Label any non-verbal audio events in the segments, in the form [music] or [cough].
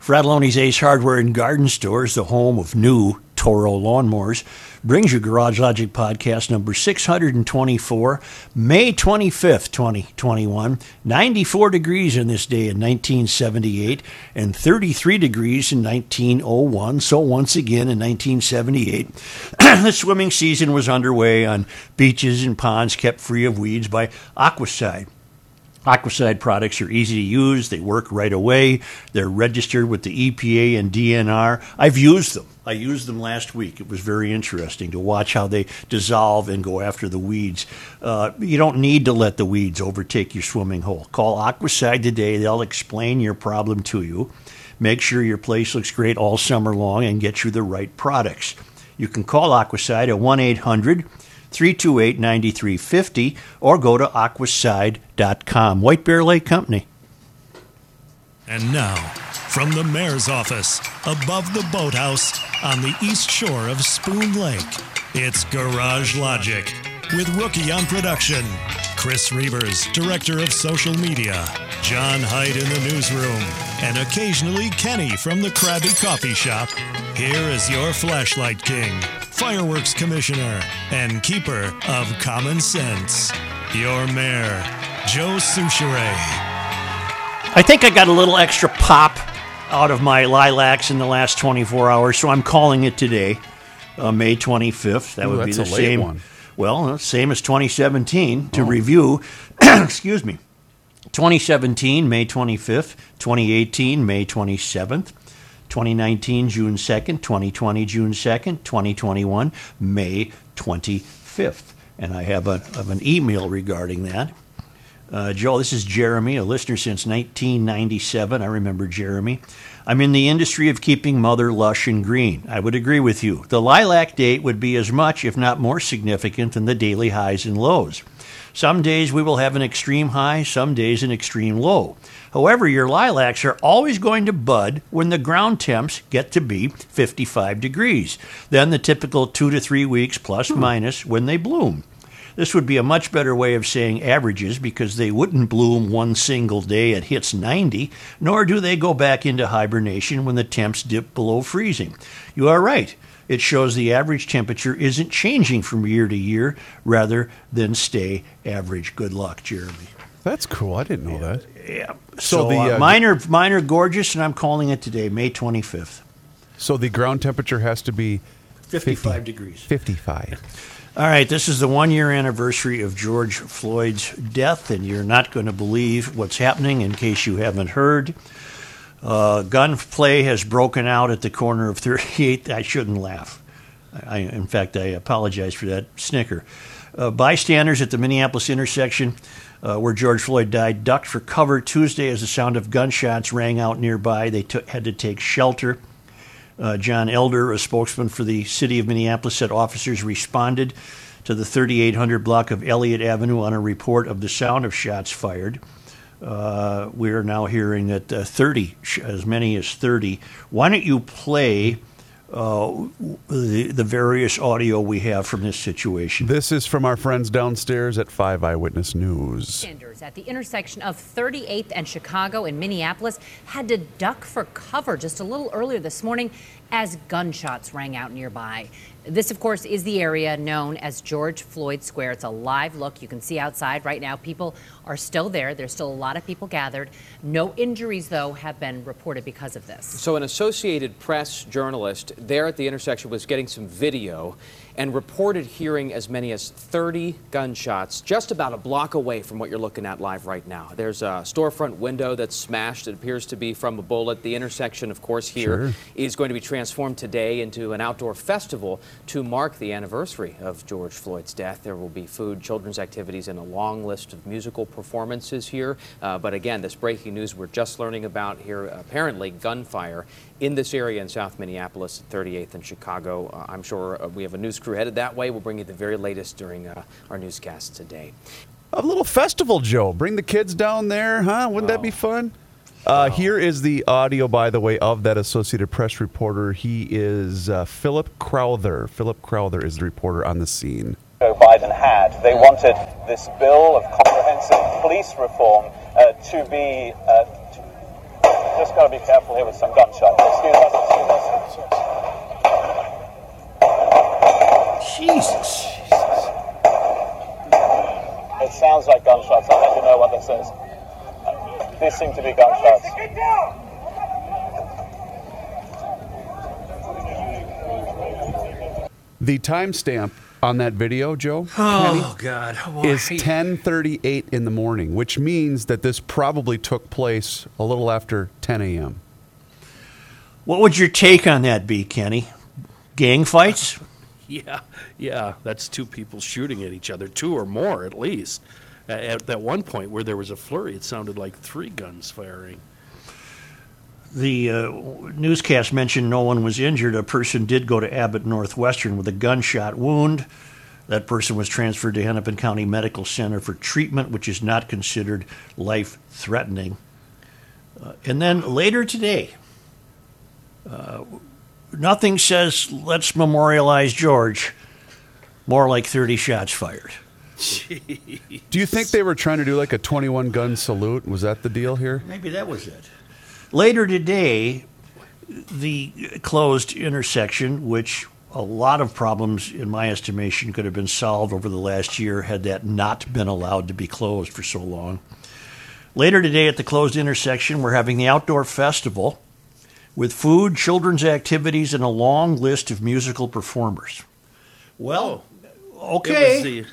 Fratallone's Ace Hardware and Garden Stores, the home of new Toro lawnmowers, brings you Garage Logic podcast number 624, May 25th, 2021. 94 degrees in this day in 1978 and 33 degrees in 1901. So once again in 1978, [clears throat] the swimming season was underway on beaches and ponds kept free of weeds by Aquacide. Aquacide products are easy to use. They work right away. They're registered with the EPA and DNR. I've used them. I used them last week. It was very interesting to watch how they dissolve and go after the weeds. Uh, you don't need to let the weeds overtake your swimming hole. Call Aquacide today. They'll explain your problem to you. Make sure your place looks great all summer long and get you the right products. You can call Aquacide at 1 800 328 9350 or go to aquacide.com. White Bear Lake Company. And now, from the mayor's office, above the boathouse on the east shore of Spoon Lake, it's Garage Logic with Rookie on production, Chris Reavers, director of social media, John Hyde in the newsroom, and occasionally Kenny from the Krabby Coffee Shop. Here is your flashlight king, fireworks commissioner, and keeper of common sense, your mayor, Joe Soucheray. I think I got a little extra pop out of my lilacs in the last 24 hours, so I'm calling it today, uh, May 25th. That Ooh, would be the a late same. Well, uh, same as 2017 to review. [clears throat] excuse me. 2017, May 25th. 2018, May 27th. 2019, June 2nd. 2020, June 2nd. 2021, May 25th. And I have, a, have an email regarding that. Uh, Joe, this is Jeremy, a listener since 1997. I remember Jeremy. I'm in the industry of keeping mother lush and green. I would agree with you. The lilac date would be as much, if not more significant, than the daily highs and lows. Some days we will have an extreme high, some days an extreme low. However, your lilacs are always going to bud when the ground temps get to be 55 degrees. Then the typical two to three weeks plus minus when they bloom. This would be a much better way of saying averages because they wouldn't bloom one single day it hits 90, nor do they go back into hibernation when the temps dip below freezing. You are right. It shows the average temperature isn't changing from year to year rather than stay average. Good luck, Jeremy. That's cool. I didn't know that. Yeah. So So, the, uh, uh, mine, are, mine are gorgeous, and I'm calling it today, May 25th. So the ground temperature has to be 55 degrees. 55. All right, this is the one year anniversary of George Floyd's death, and you're not going to believe what's happening in case you haven't heard. Uh, gunplay has broken out at the corner of 38th. I shouldn't laugh. I, in fact, I apologize for that snicker. Uh, bystanders at the Minneapolis intersection uh, where George Floyd died ducked for cover Tuesday as the sound of gunshots rang out nearby. They took, had to take shelter. Uh, John Elder, a spokesman for the city of Minneapolis, said officers responded to the 3800 block of Elliott Avenue on a report of the sound of shots fired. Uh, we are now hearing that uh, 30, as many as 30. Why don't you play uh, the, the various audio we have from this situation? This is from our friends downstairs at 5 Eyewitness News. Bystanders at the intersection of 38th and Chicago in Minneapolis had to duck for cover just a little earlier this morning as gunshots rang out nearby. This, of course, is the area known as George Floyd Square. It's a live look. You can see outside right now. People are still there. There's still a lot of people gathered. No injuries, though, have been reported because of this. So, an Associated Press journalist there at the intersection was getting some video and reported hearing as many as 30 gunshots just about a block away from what you're looking at live right now. There's a storefront window that's smashed. It appears to be from a bullet. The intersection, of course, here is Sure. going to be transformed today into an outdoor festival. to mark the anniversary of George Floyd's death. There will be food, children's activities, and a long list of musical performances here. Uh, but again, this breaking news we're just learning about here apparently gunfire in this area in South Minneapolis, 38th and Chicago. Uh, I'm sure uh, we have a news crew headed that way. We'll bring you the very latest during uh, our newscast today. A little festival, Joe. Bring the kids down there, huh? Wouldn't that be fun? Uh, here is the audio, by the way, of that Associated Press reporter. He is uh, Philip Crowther. Philip Crowther is the reporter on the scene. Joe Biden had. They wanted this bill of comprehensive police reform uh, to be. Uh, to, just got to be careful here with some gunshots. Excuse us. Excuse us. Jesus. It sounds like gunshots. I'll let you know what this is. These seem to be gunshots. The timestamp on that video, Joe, Oh, God. Oh, Kenny, is 10:38 in the morning, which means that this probably took place a little after 10 a.m. What would your take on that be, Kenny? Gang fights? [laughs] Yeah, yeah, that's two people shooting at each other, two or more at least. A- At that one point where there was a flurry, it sounded like three guns firing. The uh, newscast mentioned no one was injured. A person did go to Abbott Northwestern with a gunshot wound. That person was transferred to Hennepin County Medical Center for treatment, which is not considered life threatening. Uh, and then later today, uh, nothing says let's memorialize George, more like 30 shots fired. Do you think they were trying to do like a 21 gun salute? Was that the deal here? Maybe that was it. Later today, the closed intersection, which a lot of problems, in my estimation, could have been solved over the last year had that not been allowed to be closed for so long. Later today at the closed intersection, we're having the outdoor festival with food, children's activities, and a long list of musical performers. Well, okay. It was the,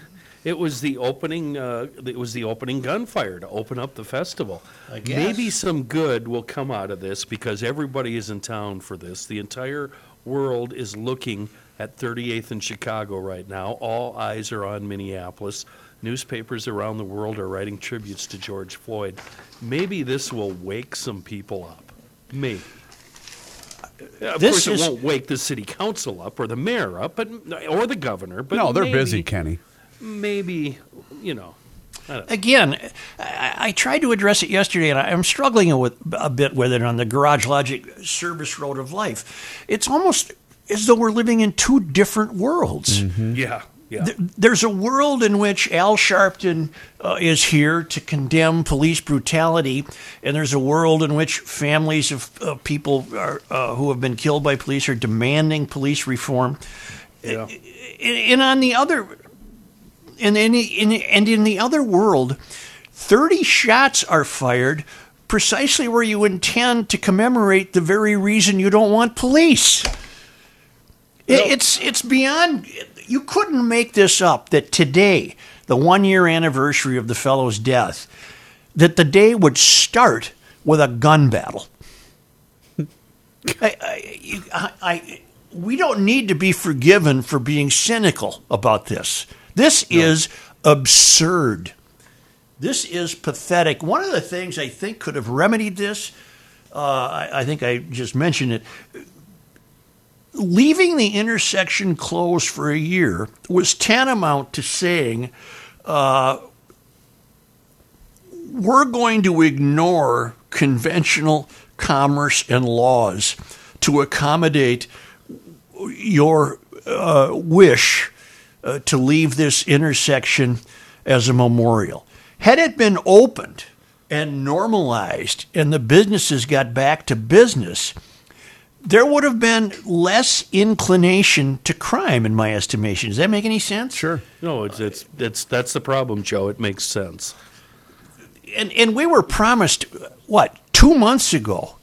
it was the opening. Uh, it was the opening gunfire to open up the festival. I guess. Maybe some good will come out of this because everybody is in town for this. The entire world is looking at 38th and Chicago right now. All eyes are on Minneapolis. Newspapers around the world are writing tributes to George Floyd. Maybe this will wake some people up. Maybe. Of This course, it won't wake the city council up or the mayor up, but or the governor. But no, they're maybe- busy, Kenny. Maybe you know again, I, I tried to address it yesterday, and I, I'm struggling with a bit with it on the Garage Logic service road of life. It's almost as though we're living in two different worlds. yeah yeah Th- There's a world in which Al Sharpton uh, is here to condemn police brutality, and there's a world in which families of uh, people are, uh, who have been killed by police are demanding police reform. yeah And, and on the other, and in, the- in, and in the other world, 30 shots are fired precisely where you intend to commemorate the very reason you don't want police. It- It's it's beyond. You couldn't make this up. That today, the one year anniversary of the fellow's death, that the day would start with a gun battle. I, I, I, I, we don't need to be forgiven for being cynical about this. This is absurd. This is pathetic. One of the things I think could have remedied this, uh, I, I think I just mentioned it, leaving the intersection closed for a year was tantamount to saying uh, we're going to ignore conventional commerce and laws to accommodate your uh, wish uh, to leave this intersection as a memorial. Had it been opened and normalized and the businesses got back to business, there would have been less inclination to crime, in my estimation. Does that make any sense? Sure. no it's it's it's that's the problem joe it makes sense And and we were promised what two months ago.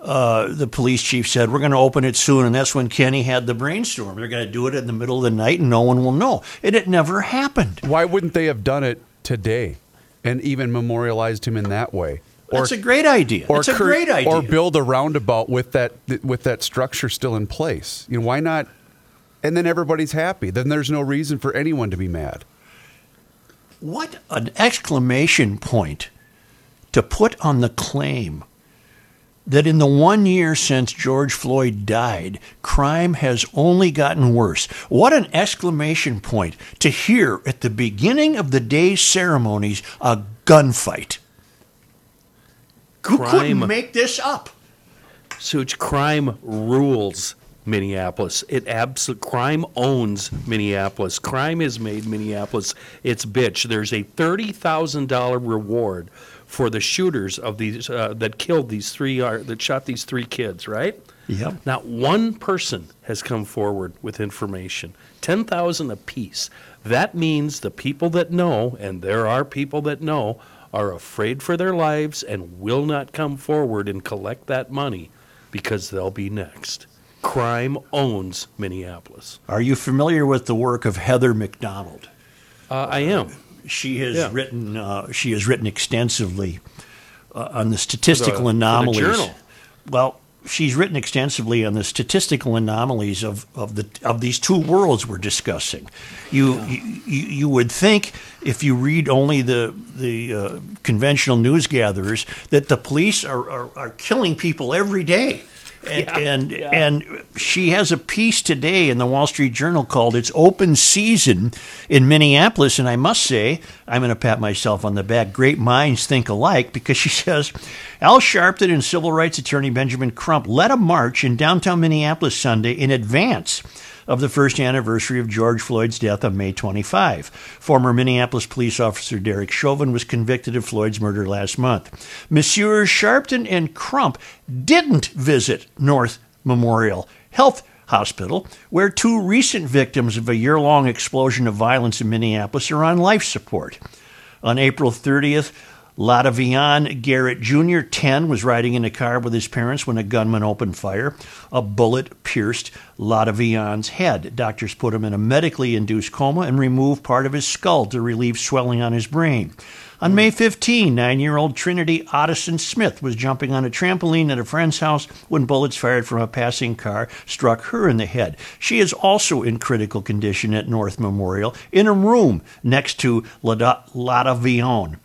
Uh, the police chief said we're going to open it soon, and that's when Kenny had the brainstorm. They're going to do it in the middle of the night, and no one will know. And it never happened. Why wouldn't they have done it today and even memorialized him in that way? That's a great idea. It's a cre- great idea. Or build a roundabout with that with that structure still in place. You know, why not and then everybody's happy. Then there's no reason for anyone to be mad. What an exclamation point to put on the claim that in the one year since George Floyd died, crime has only gotten worse. What an exclamation point to hear at the beginning of the day's ceremonies a gunfight. Who couldn't make this up? Such crime rules Minneapolis. It absolute crime owns Minneapolis. Crime has made Minneapolis its bitch. There's a thirty thousand dollar reward for the shooters of these uh, that killed these three uh, that shot these three kids. Right? Yep. Not one person has come forward with information. Ten thousand apiece. That means the people that know, and there are people that know, are afraid for their lives and will not come forward and collect that money because they'll be next. Crime owns Minneapolis. Are you familiar with the work of Heather Mac Donald? Uh, I am. She has Yeah. written. Uh, she has written extensively uh, on the statistical for the anomalies. Journal. Well, she's written extensively on the statistical anomalies of, of the of these two worlds we're discussing. You you, you you would think if you read only the the uh, conventional news gatherers that the police are, are, are killing people every day. And, and and she has a piece today in the Wall Street Journal called "It's Open Season in Minneapolis," and I must say I'm going to pat myself on the back. Great minds think alike because she [laughs] says Al Sharpton and civil rights attorney Benjamin Crump led a march in downtown Minneapolis Sunday in advance of the first anniversary of George Floyd's death on May 25. Former Minneapolis police officer Derek Chauvin was convicted of Floyd's murder last month. Messrs. Sharpton and Crump didn't visit North Memorial Health Hospital, where two recent victims of a year long explosion of violence in Minneapolis are on life support. On April 30th, Ladavionne Garrett Jr., 10, was riding in a car with his parents when a gunman opened fire. A bullet pierced Ladavionne's head. Doctors put him in a medically induced coma and removed part of his skull to relieve swelling on his brain. On May 15, nine year old Trinity Ottoson Smith was jumping on a trampoline at a friend's house when bullets fired from a passing car struck her in the head. She is also in critical condition at North Memorial in a room next to Ladavionne.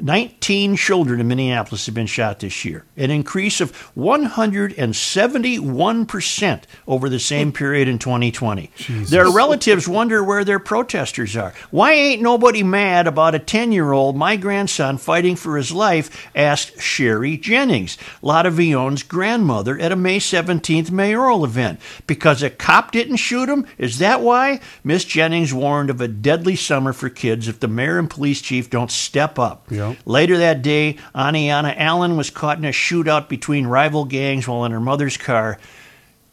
19 children in Minneapolis have been shot this year, an increase of 171% over the same period in 2020. Their relatives wonder where their protesters are. Why ain't nobody mad about a 10 year old, my grandson, fighting for his life? asked Sherry Jennings, Ladavionne's grandmother, at a May 17th mayoral event. Because a cop didn't shoot him? Is that why? Miss Jennings warned of a deadly summer for kids if the mayor and police chief don't step up. Yeah. Later that day, Aniana Allen was caught in a shootout between rival gangs while in her mother's car.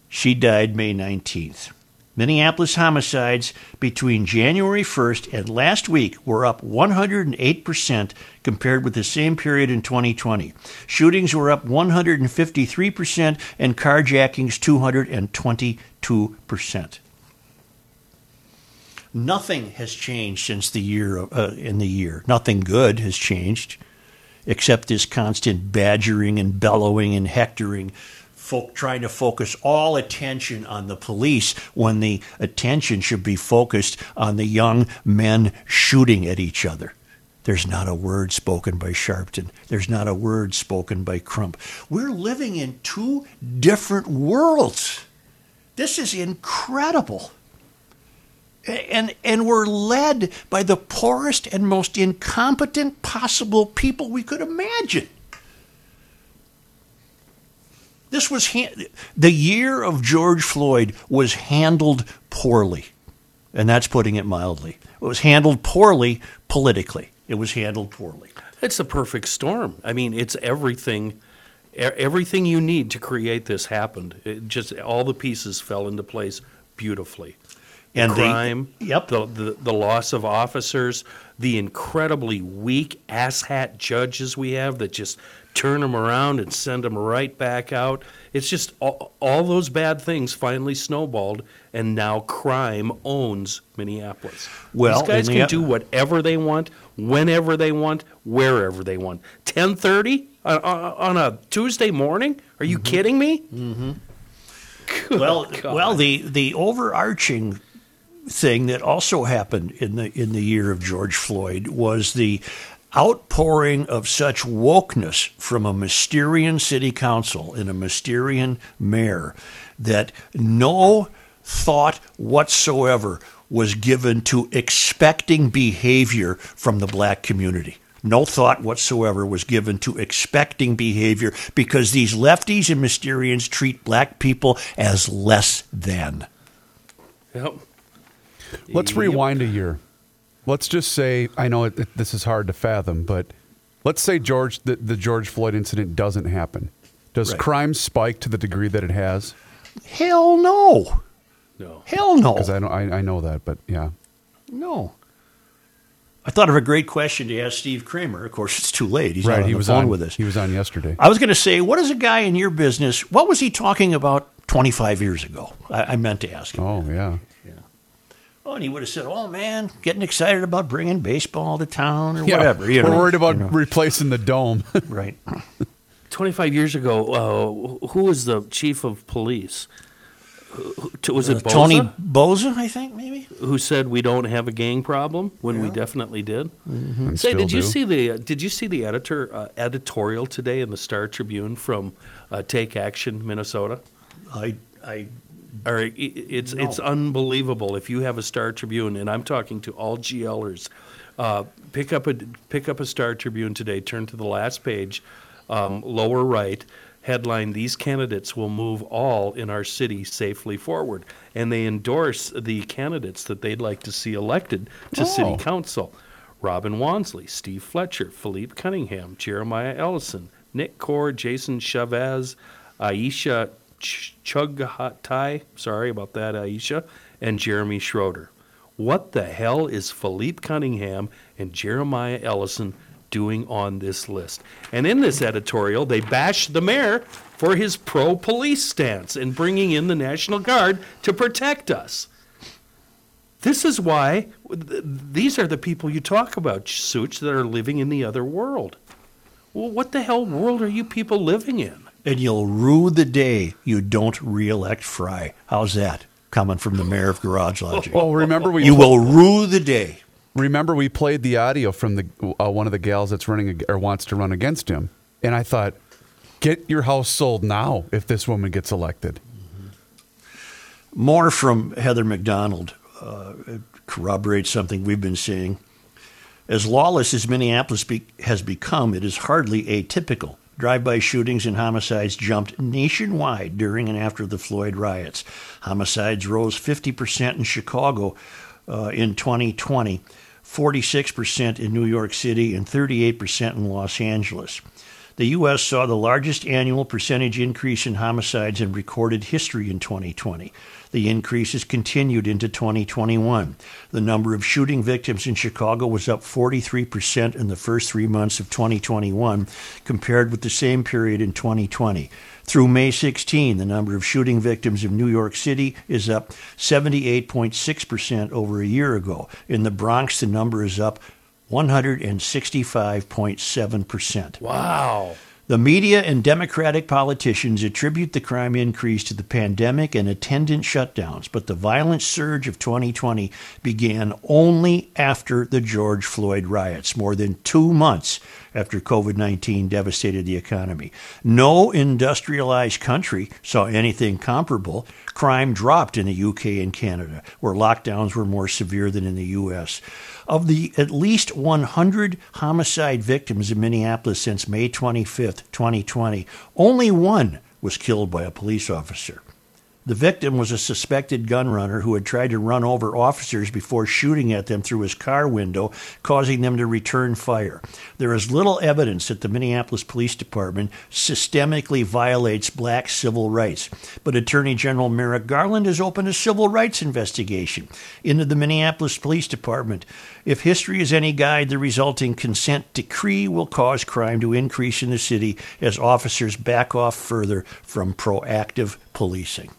She died May 19th. Minneapolis homicides between January 1st and last week were up 108% compared with the same period in 2020. Shootings were up 153% and carjackings 222%. Nothing has changed since the year uh, in the year. Nothing good has changed, except this constant badgering and bellowing and hectoring, folk trying to focus all attention on the police when the attention should be focused on the young men shooting at each other. There's not a word spoken by Sharpton. There's not a word spoken by Crump. We're living in two different worlds. This is incredible and and we're led by the poorest and most incompetent possible people we could imagine. This was the year of George Floyd was handled poorly, and that's putting it mildly. It was handled poorly politically. It was handled poorly. It's a perfect storm. I mean, it's everything. Everything you need to create this happened. It just all the pieces fell into place beautifully. The And the- crime, yep. the, the the loss of officers, the incredibly weak asshat judges we have that just turn them around and send them right back out. It's just all, all those bad things finally snowballed, and now crime owns Minneapolis. Well, these guys can the- do whatever they want, whenever they want, wherever they want. Ten thirty on, on a Tuesday morning? Are Mm-hmm. you kidding me? well, God. well, the the overarching thing that also happened in the in the year of George Floyd was the outpouring of such wokeness from a Mysterian city council and a Mysterian mayor that no thought whatsoever was given to expecting behavior from the black community. No thought whatsoever was given to expecting behavior because these lefties and Mysterians treat black people as less than. Yep. Let's Yep. rewind a year. Let's just say I know it, it- this is hard to fathom, but let's say George the, the George Floyd incident doesn't happen. Does Right. crime spike to the degree that it has? Hell no. No. Hell no. Because I, don't- I I know that, but yeah. No. I thought of a great question to ask Steve Cramer. Of course, it's too late. He's right, on he the was phone on with us. He was on yesterday. I was going to say, what is a guy in your business? What was he talking about 25 years ago? I, I meant to ask him. Oh yeah. Oh, and he would have said, "Oh man, getting excited about bringing baseball to town or Yeah, whatever." You We're know, worried about you know. replacing the dome. [laughs] right. 25 years ago, uh, who was the chief of police? Who- who- Was it Uh, Tony Bouza? Bouza, I think maybe. who said we don't have a gang problem when we definitely did? And Say, still did you see the did you see the editor uh, editorial today in the Star Tribune from uh, Take Action Minnesota? I, I, Or it's it's unbelievable. If you have a Star Tribune, and I'm talking to all GLers, uh, pick up a pick up a Star Tribune today. Turn to the last page, um, lower right. Headline: These candidates will move all in our city safely forward, and they endorse the candidates that they'd like to see elected to Oh. city council. Robin Wonsley, Steve Fletcher, Phillipe Cunningham, Jeremiah Ellison, Nick Core, Jason Chavez, Aisha Ch- Chughtai, sorry about that, Aisha, and Jeremy Schroeder. What the hell is Phillipe Cunningham and Jeremiah Ellison doing on this list? And in this editorial, they bash the mayor for his pro police stance and bringing in the National Guard to protect us. This is why th- these are the people you talk about, Such, that are living in the other world. Well, what the hell world are you people living in? And you'll rue the day you don't reelect Frey. How's that? Coming from the mayor of Garage Logic. Well, remember we you will rue the day. remember we played the audio from the uh, one of the gals that's running or wants to run against him, and I thought, get your house sold now if this woman gets elected. More from Heather Mac Donald uh, corroborates something we've been seeing. As lawless as Minneapolis be- has become, it is hardly atypical. Drive by shootings and homicides jumped nationwide during and after the Floyd riots. Homicides rose 50% in Chicago uh, in 2020, 46% in New York City, and 38% in Los Angeles. The U.S. saw the largest annual percentage increase in homicides in recorded history in 2020. The increase has continued into 2021. The number of shooting victims in Chicago was up 43% in the first three months of 2021 compared with the same period in 2020. Through May 16, the number of shooting victims in New York City is up 78.6% over a year ago. In the Bronx, the number is up 165.7%. Wow. The media and Democratic politicians attribute the crime increase to the pandemic and attendant shutdowns, but the violent surge of 2020 began only after the George Floyd riots, more than two months after COVID 19 devastated the economy. No industrialized country saw anything comparable. Crime dropped in the UK and Canada, where lockdowns were more severe than in the US. Of the at least 100 homicide victims in Minneapolis since May 25th, 2020, only one was killed by a police officer. The victim was a suspected gun runner who had tried to run over officers before shooting at them through his car window, causing them to return fire. There is little evidence that the Minneapolis Police Department systemically violates black civil rights, but Attorney General Merrick Garland has opened a civil rights investigation into the Minneapolis Police Department. If history is any guide, the resulting consent decree will cause crime to increase in the city as officers back off further from proactive policing.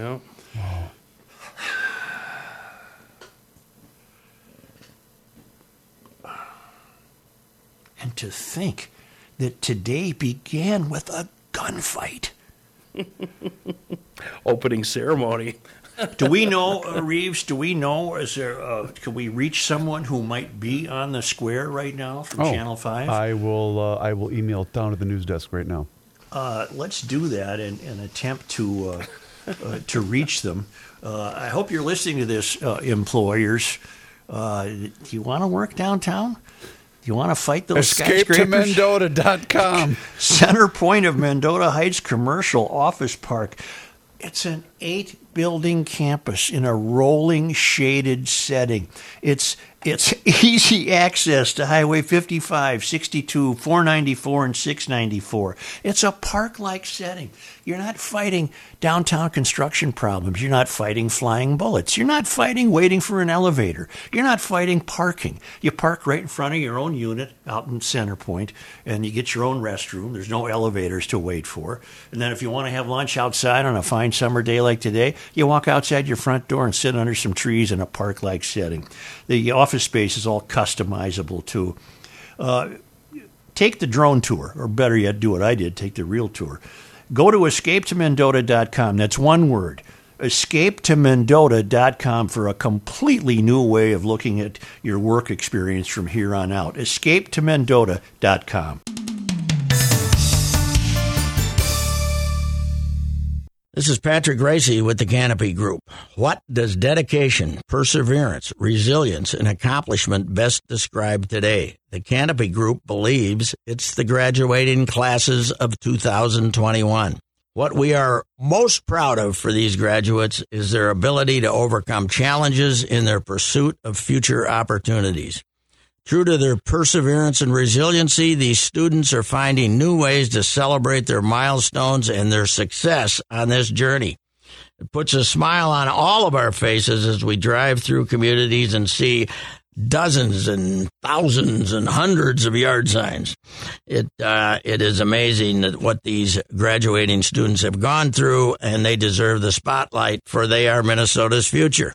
Yeah. [sighs] And to think that today began with a gunfight. [laughs] Opening ceremony. [laughs] Do we know, uh, Reeves? Do we know? Is there? Uh, can we reach someone who might be on the square right now from Channel Five? Oh, I will. Uh, I will email down to the news desk right now. uh, let's do that and, and attempt to uh, to reach them. Uh, I hope you're listening to this, uh, employers. Uh, do you want to work downtown? Do you want to fight those Escape to skyscrapers? Mendota.com. [laughs] Center point of Mendota Heights Commercial Office Park. It's an eight building campus in a rolling shaded setting. It's it's [laughs] easy access to Highway 55, 62, 494, and 694. It's a park like setting. You're not fighting downtown construction problems. You're not fighting flying bullets. You're not fighting waiting for an elevator. You're not fighting parking. You park right in front of your own unit out in Center Point, and you get your own restroom. There's no elevators to wait for. And then if you want to have lunch outside on a fine summer day like today, you walk outside your front door and sit under some trees in a park like setting. The office space is all customizable too. Uh, take the drone tour, or better yet, do what I did take the real tour. Go to escapetomendota.com. That's one word. Escapetomendota.com for a completely new way of looking at your work experience from here on out. Escapetomendota.com. This is Patrick Gracie with the Canopy Group. What does dedication, perseverance, resilience, and accomplishment best describe today? The Canopy Group believes it's the graduating classes of 2021. What we are most proud of for these graduates is their ability to overcome challenges in their pursuit of future opportunities. True to their perseverance and resiliency, these students are finding new ways to celebrate their milestones and their success on this journey. It puts a smile on all of our faces as we drive through communities and see dozens and thousands and hundreds of yard signs. It uh, it is amazing that what these graduating students have gone through, and they deserve the spotlight for they are Minnesota's future.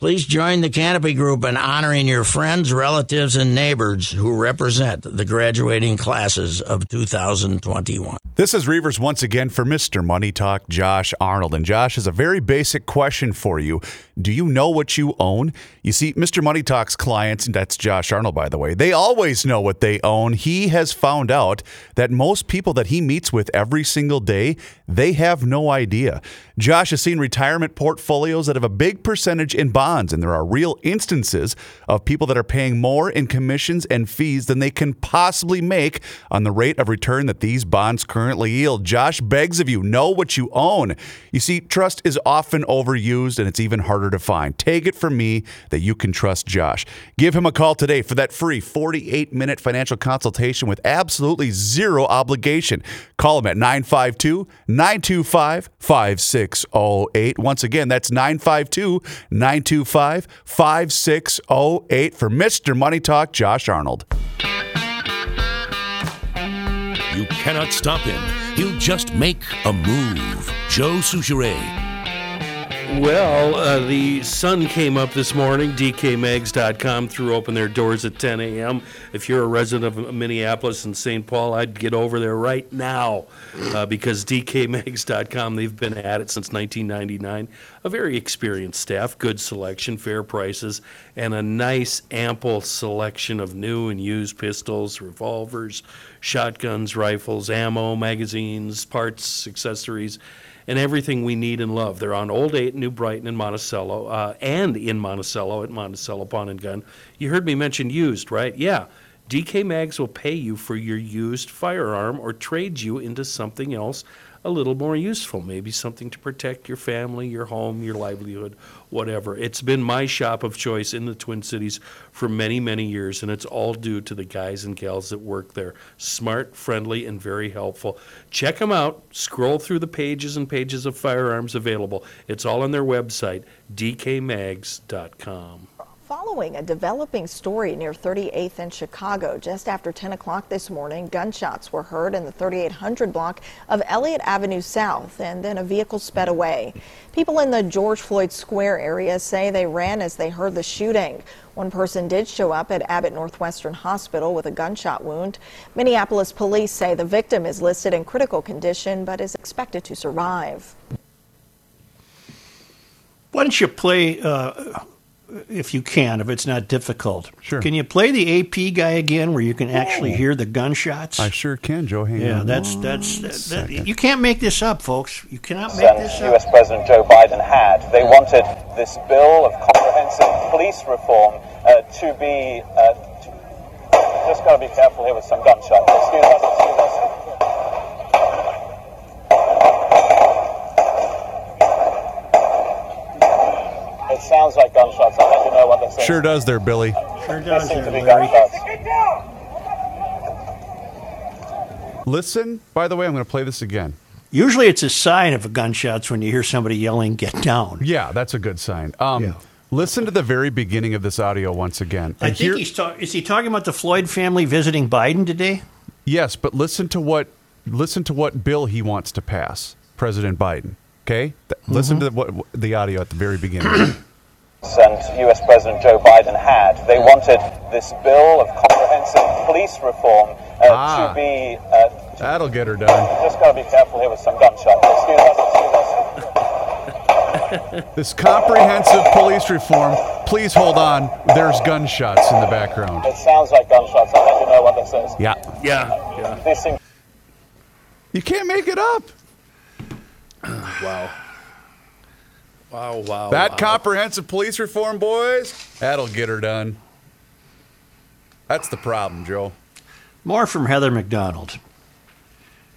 Please join the Canopy Group in honoring your friends, relatives, and neighbors who represent the graduating classes of 2021. This is Reavers once again for Mr. Money Talk, Josh Arnold. And Josh has a very basic question for you. Do you know what you own? You see, Mr. Money Talk's clients, and that's Josh Arnold, by the way, they always know what they own. He has found out that most people that he meets with every single day, they have no idea. Josh has seen retirement portfolios that have a big percentage in bonds, and there are real instances of people that are paying more in commissions and fees than they can possibly make on the rate of return that these bonds currently yield. Josh begs of you, know what you own. You see, trust is often overused and it's even harder to find. Take it from me that you can trust Josh. Give him a call today for that free 48 minute financial consultation with absolutely zero obligation. Call him at 952 925 5608. Once again, that's 952 925 5608 for Mr. Money Talk, Josh Arnold. You cannot stop him. He'll just make a move. Joe Soucheray. Well, uh, the sun came up this morning. DKMags.com threw open their doors at 10 a.m. If you're a resident of Minneapolis and St. Paul, I'd get over there right now uh, because DKMags.com, they've been at it since 1999. A very experienced staff, good selection, fair prices, and a nice, ample selection of new and used pistols, revolvers, shotguns, rifles, ammo, magazines, parts, accessories and everything we need and love. They're on Old 8 New Brighton and Monticello uh, and in Monticello at Monticello Pawn and Gun. You heard me mention used, right? Yeah. DK Mags will pay you for your used firearm or trade you into something else a little more useful, maybe something to protect your family, your home, your livelihood, whatever. It's been my shop of choice in the Twin Cities for many, many years, and it's all due to the guys and gals that work there. Smart, friendly, and very helpful. Check them out. Scroll through the pages and pages of firearms available. It's all on their website, dkmags.com. Following a developing story near 38th and Chicago, just after 10 o'clock this morning, gunshots were heard in the 3800 block of Elliott Avenue South, and then a vehicle sped away. People in the George Floyd Square area say they ran as they heard the shooting. One person did show up at Abbott Northwestern Hospital with a gunshot wound. Minneapolis police say the victim is listed in critical condition but is expected to survive. Why don't you play, uh, if you can, if it's not difficult? Sure. Can you play the AP guy again, where you can actually hear the gunshots? I sure can, Joe. Hang yeah, on that's one that's that, that, second. you can't make this up, folks. You cannot make and this US. President Joe Biden had. They wanted this bill of comprehensive police reform uh, to be. Uh, to, just got to be careful here with some gunshots. Excuse us. Excuse us. It sounds like gunshots. I'll let you know what this is. Sure does there, Billy. Sure does, there, Larry. Listen, by the way, I'm going to play this again. Usually, it's a sign of a gunshots when you hear somebody yelling, "Get down!" Yeah, that's a good sign. Um, Yeah. Listen to the very beginning of this audio once again. I And think here- he's talking. Is he talking about the Floyd family visiting Biden today? Yes, but listen to what listen to what bill he wants to pass, President Biden. Okay, Th- listen Mm-hmm. to what the audio at the very beginning. And US President Joe Biden had. They wanted this bill of comprehensive police reform uh, Ah. to be. Uh, That'll get her done. just got to be careful here with some gunshots. Excuse us. Excuse us. [laughs] This comprehensive police reform. Please hold on. There's gunshots in the background. It sounds like gunshots. I'll let you know what this is. Yeah, Yeah, yeah. This seems you can't make it up. Wow. Wow, wow. That wow. comprehensive police reform, boys. That'll get her done. That's the problem, Joe. More from Heather Mac Donald.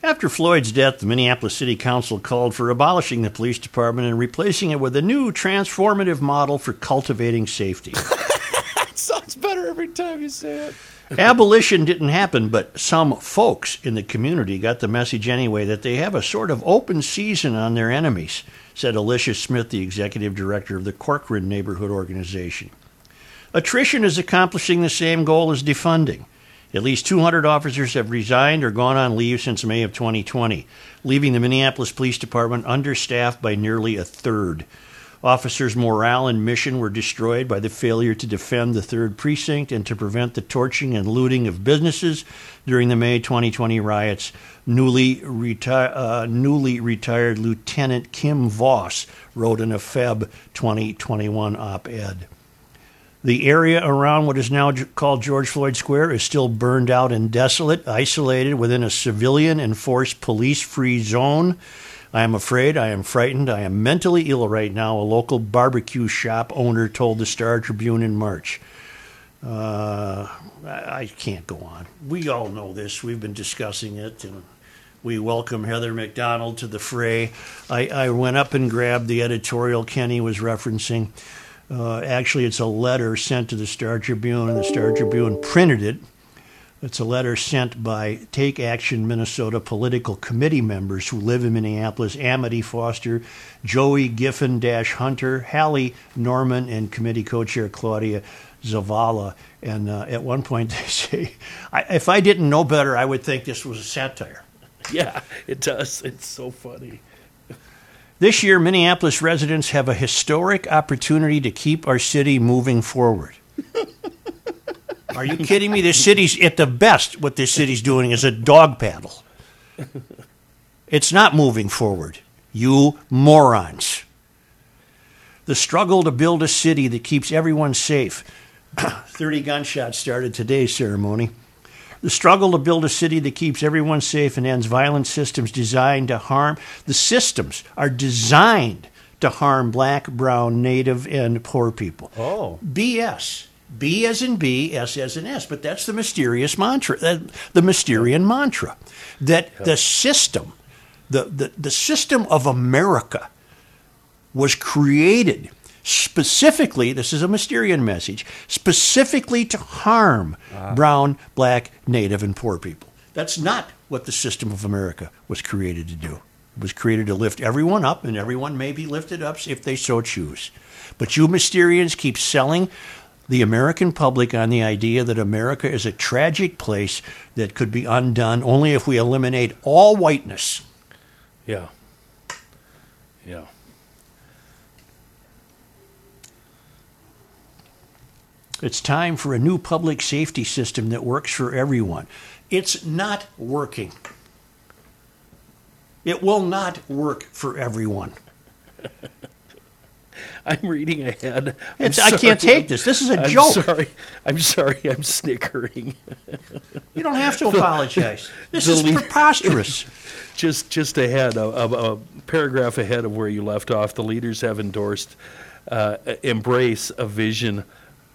After Floyd's death, the Minneapolis City Council called for abolishing the police department and replacing it with a new transformative model for cultivating safety. [laughs] Sounds better every time you say it. Abolition didn't happen, but some folks in the community got the message anyway that they have a sort of open season on their enemies, said Alicia Smith, the executive director of the Corcoran Neighborhood Organization. Attrition is accomplishing the same goal as defunding. At least 200 officers have resigned or gone on leave since May of 2020, leaving the Minneapolis Police Department understaffed by nearly a third. Officers' morale and mission were destroyed by the failure to defend the 3rd Precinct and to prevent the torching and looting of businesses during the May 2020 riots. Newly, uh, newly retired Lieutenant Kim Voss wrote in a Feb 2021 op ed. The area around what is now called George Floyd Square is still burned out and desolate, isolated within a civilian enforced police free zone. I am afraid, I am frightened, I am mentally ill right now, a local barbecue shop owner told the Star Tribune in March. Uh, I I can't go on. We all know this. We've been discussing it, and we welcome Heather Mac Donald to the fray. I, I went up and grabbed the editorial Kenny was referencing. Uh, actually, it's a letter sent to the Star Tribune, and the Star Tribune printed it. It's a letter sent by Take Action Minnesota political committee members who live in Minneapolis Amity Foster, Joey Giffen Hunter, Hallie Norman, and committee co chair Claudia Zavala. And uh, at one point, [laughs] they say, I, if I didn't know better, I would think this was a satire. [laughs] Yeah, it does. It's so funny. This year, Minneapolis residents have a historic opportunity to keep our city moving forward. [laughs] Are you kidding me? This city's at the best. What this city's doing is a dog paddle. It's not moving forward. You morons. The struggle to build a city that keeps everyone safe. [clears throat] 30 gunshots started today's ceremony. The struggle to build a city that keeps everyone safe and ends violent systems designed to harm. The systems are designed to harm black, brown, native, and poor people. Oh. BS. B as in B, S as in S. But that's the mysterious mantra, uh, the Mysterian mantra, that the system, the, the, the system of America was created specifically, this is a Mysterian message, specifically to harm ah. brown, black, native, and poor people. That's not what the system of America was created to do. It was created to lift everyone up, and everyone may be lifted up if they so choose. But you Mysterians keep selling the American public on the idea that America is a tragic place that could be undone only if we eliminate all whiteness. Yeah. Yeah. It's time for a new public safety system that works for everyone. It's not working. It will not work for everyone. [laughs] I'm reading ahead. I'm I can't take this. This is a I'm joke. Sorry. I'm sorry. I'm snickering. You don't have to apologize. [laughs] This is lead- preposterous. [laughs] just just ahead of, of a paragraph ahead of where you left off, the leaders have endorsed uh, embrace a vision.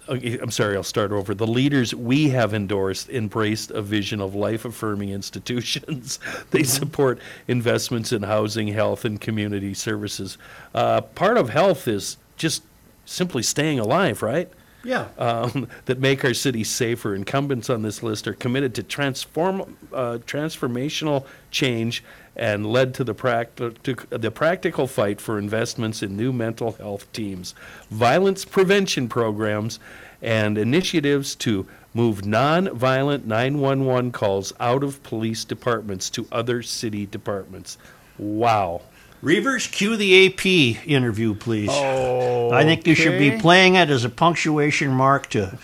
Okay, I'm sorry, I'll start over. The leaders we have endorsed embraced a vision of life affirming institutions. [laughs] they support investments in housing, health, and community services. Uh, part of health is just simply staying alive, right? Yeah. um, that make our city safer. Incumbents on this list are committed to transform, uh, transformational change and led to the, practi- to the practical fight for investments in new mental health teams, violence prevention programs, and initiatives to move non-violent 911 calls out of police departments to other city departments. Wow. Reavers, cue the AP interview, please. Oh, I think you should be okay. playing it as a punctuation mark to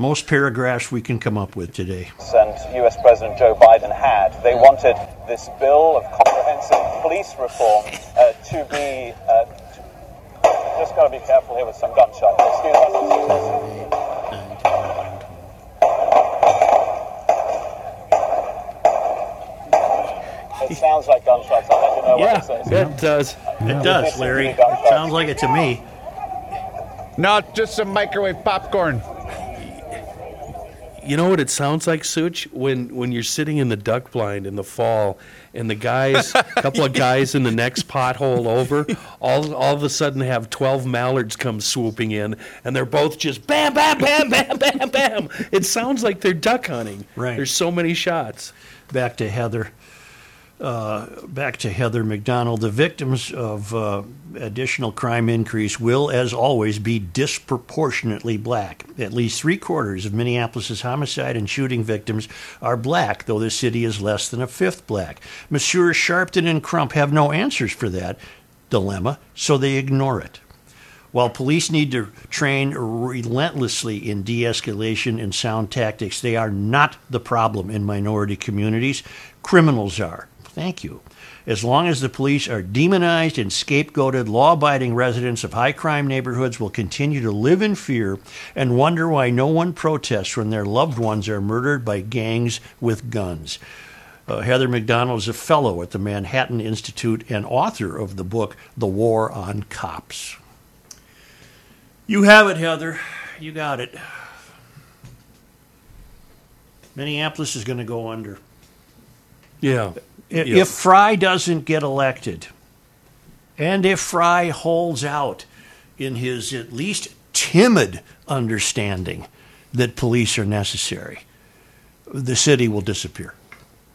most paragraphs we can come up with today. and US President Joe Biden had. They wanted this bill of comprehensive police reform uh, to be. Uh, to- just got to be careful here with some gunshots. Excuse us. It sounds like gunshots. I'll let you know Yeah, what it says. it does. It does, Larry. It sounds like it to me. Not just some microwave popcorn. You know what it sounds like, Such? When when you're sitting in the duck blind in the fall, and the guys, a [laughs] couple of guys in the next pothole over, all all of a sudden have twelve mallards come swooping in, and they're both just bam, bam, bam, bam, [laughs] bam, bam. It sounds like they're duck hunting. Right. There's so many shots. Back to Heather. Uh, back to Heather Mac Donald. The victims of uh, additional crime increase will, as always, be disproportionately black. At least three quarters of Minneapolis's homicide and shooting victims are black, though the city is less than a fifth black. Messrs. Sharpton and Crump have no answers for that dilemma, so they ignore it. While police need to train relentlessly in de escalation and sound tactics, they are not the problem in minority communities. Criminals are. Thank you. As long as the police are demonized and scapegoated, law abiding residents of high crime neighborhoods will continue to live in fear and wonder why no one protests when their loved ones are murdered by gangs with guns. Uh, Heather Mac Donald is a fellow at the Manhattan Institute and author of the book The War on Cops. You have it, Heather. You got it. Minneapolis is going to go under. Yeah. If, Yeah. Frey doesn't get elected, and if Frey holds out in his at least timid understanding that police are necessary, the city will disappear.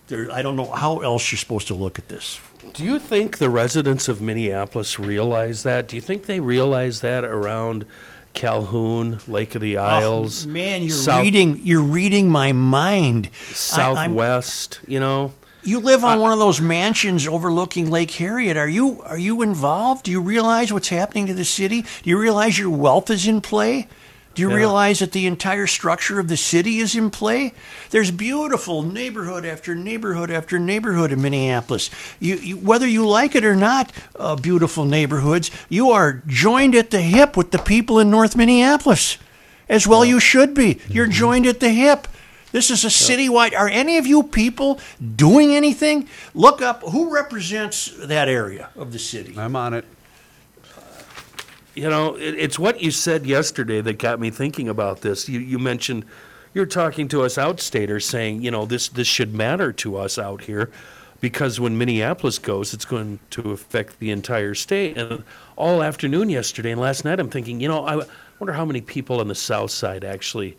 There, I don't know how else you're supposed to look at this. Do you think the residents of Minneapolis realize that? Do you think they realize that around Calhoun, Lake of the oh, Isles? Oh, man, you're South- reading. You're reading my mind. I- Southwest, you know? You live on one of those mansions overlooking Lake Harriet. Are you are you involved? Do you realize what's happening to the city? Do you realize your wealth is in play? Do you Yeah. realize that the entire structure of the city is in play? There's beautiful neighborhood after neighborhood after neighborhood in Minneapolis. You, you, whether you like it or not, uh, beautiful neighborhoods, you are joined at the hip with the people in North Minneapolis. As well, you should be. You're joined at the hip. This is a citywide. Are any of you people doing anything? Look up who represents that area of the city. I'm on it. You know, it, it's what you said yesterday that got me thinking about this. You, you mentioned you're talking to us outstaters saying, you know, this, this should matter to us out here because when Minneapolis goes, it's going to affect the entire state. And all afternoon yesterday and last night, I'm thinking, you know, I wonder how many people on the south side actually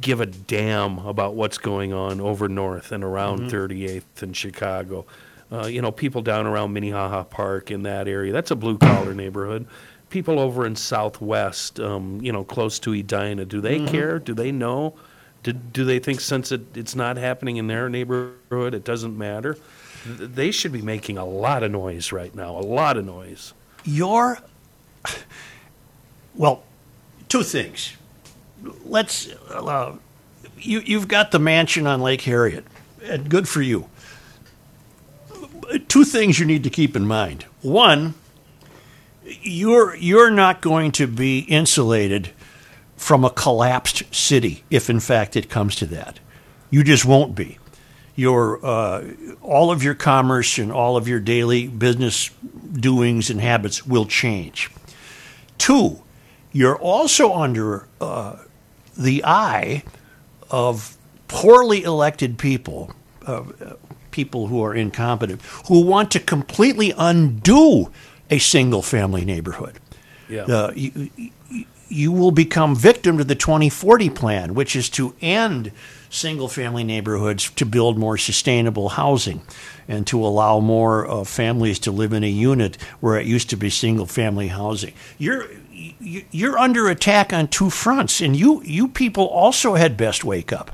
give a damn about what's going on over north and around 38th and Chicago. Uh, you know, people down around Minnehaha Park in that area. That's a blue collar [coughs] neighborhood. people over in Southwest, um, you know, close to Edina, do they care? Do they know? Do, do they think since it, it's not happening in their neighborhood, it doesn't matter? They should be making a lot of noise right now, a lot of noise. Your, [sighs] well, two things. Let's, uh, you, you've got the mansion on Lake Harriet, and good for you. Two things you need to keep in mind. One, you're you're not going to be insulated from a collapsed city if in fact it comes to that. You just won't be. Your uh, all of your commerce and all of your daily business doings and habits will change. Two, you're also under uh, the eye of poorly elected people, uh, people who are incompetent, who want to completely undo a single family neighborhood. Yeah. Uh, you, you- will become victim to the 2040 plan, which is to end single family neighborhoods to build more sustainable housing and to allow more uh, families to live in a unit where it used to be single family housing. You're you- you're under attack on two fronts, and you you people also had best wake up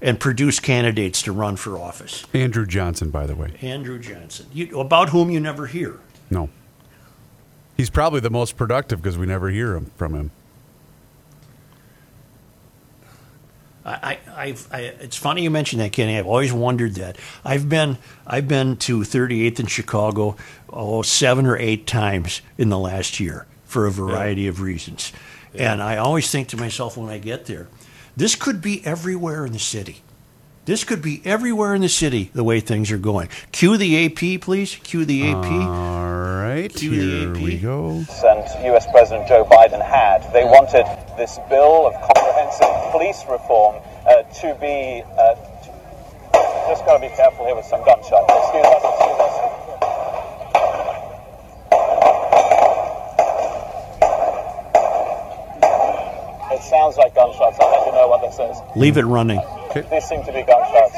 and produce candidates to run for office. Andrew Johnson, by the way. Andrew Johnson, you, about whom you never hear. No. He's probably the most productive because we never hear him, from him. I, I, I, it's funny you mentioned that, Kenny. I've always wondered that. I've been, I've been to 38th in Chicago, oh, seven or eight times in the last year for a variety of reasons, and I always think to myself when I get there, this could be everywhere in the city. This could be everywhere in the city the way things are going. Cue the AP, please. Cue the AP. All right, Cue the here AP. we go. and US President Joe Biden had. They wanted this bill of comprehensive police reform uh, to be. Uh, just got to be careful here with some gunshots. Excuse us, excuse us. Sounds like gunshots. I'll let you know what this is. Leave it running. These seem to be gunshots.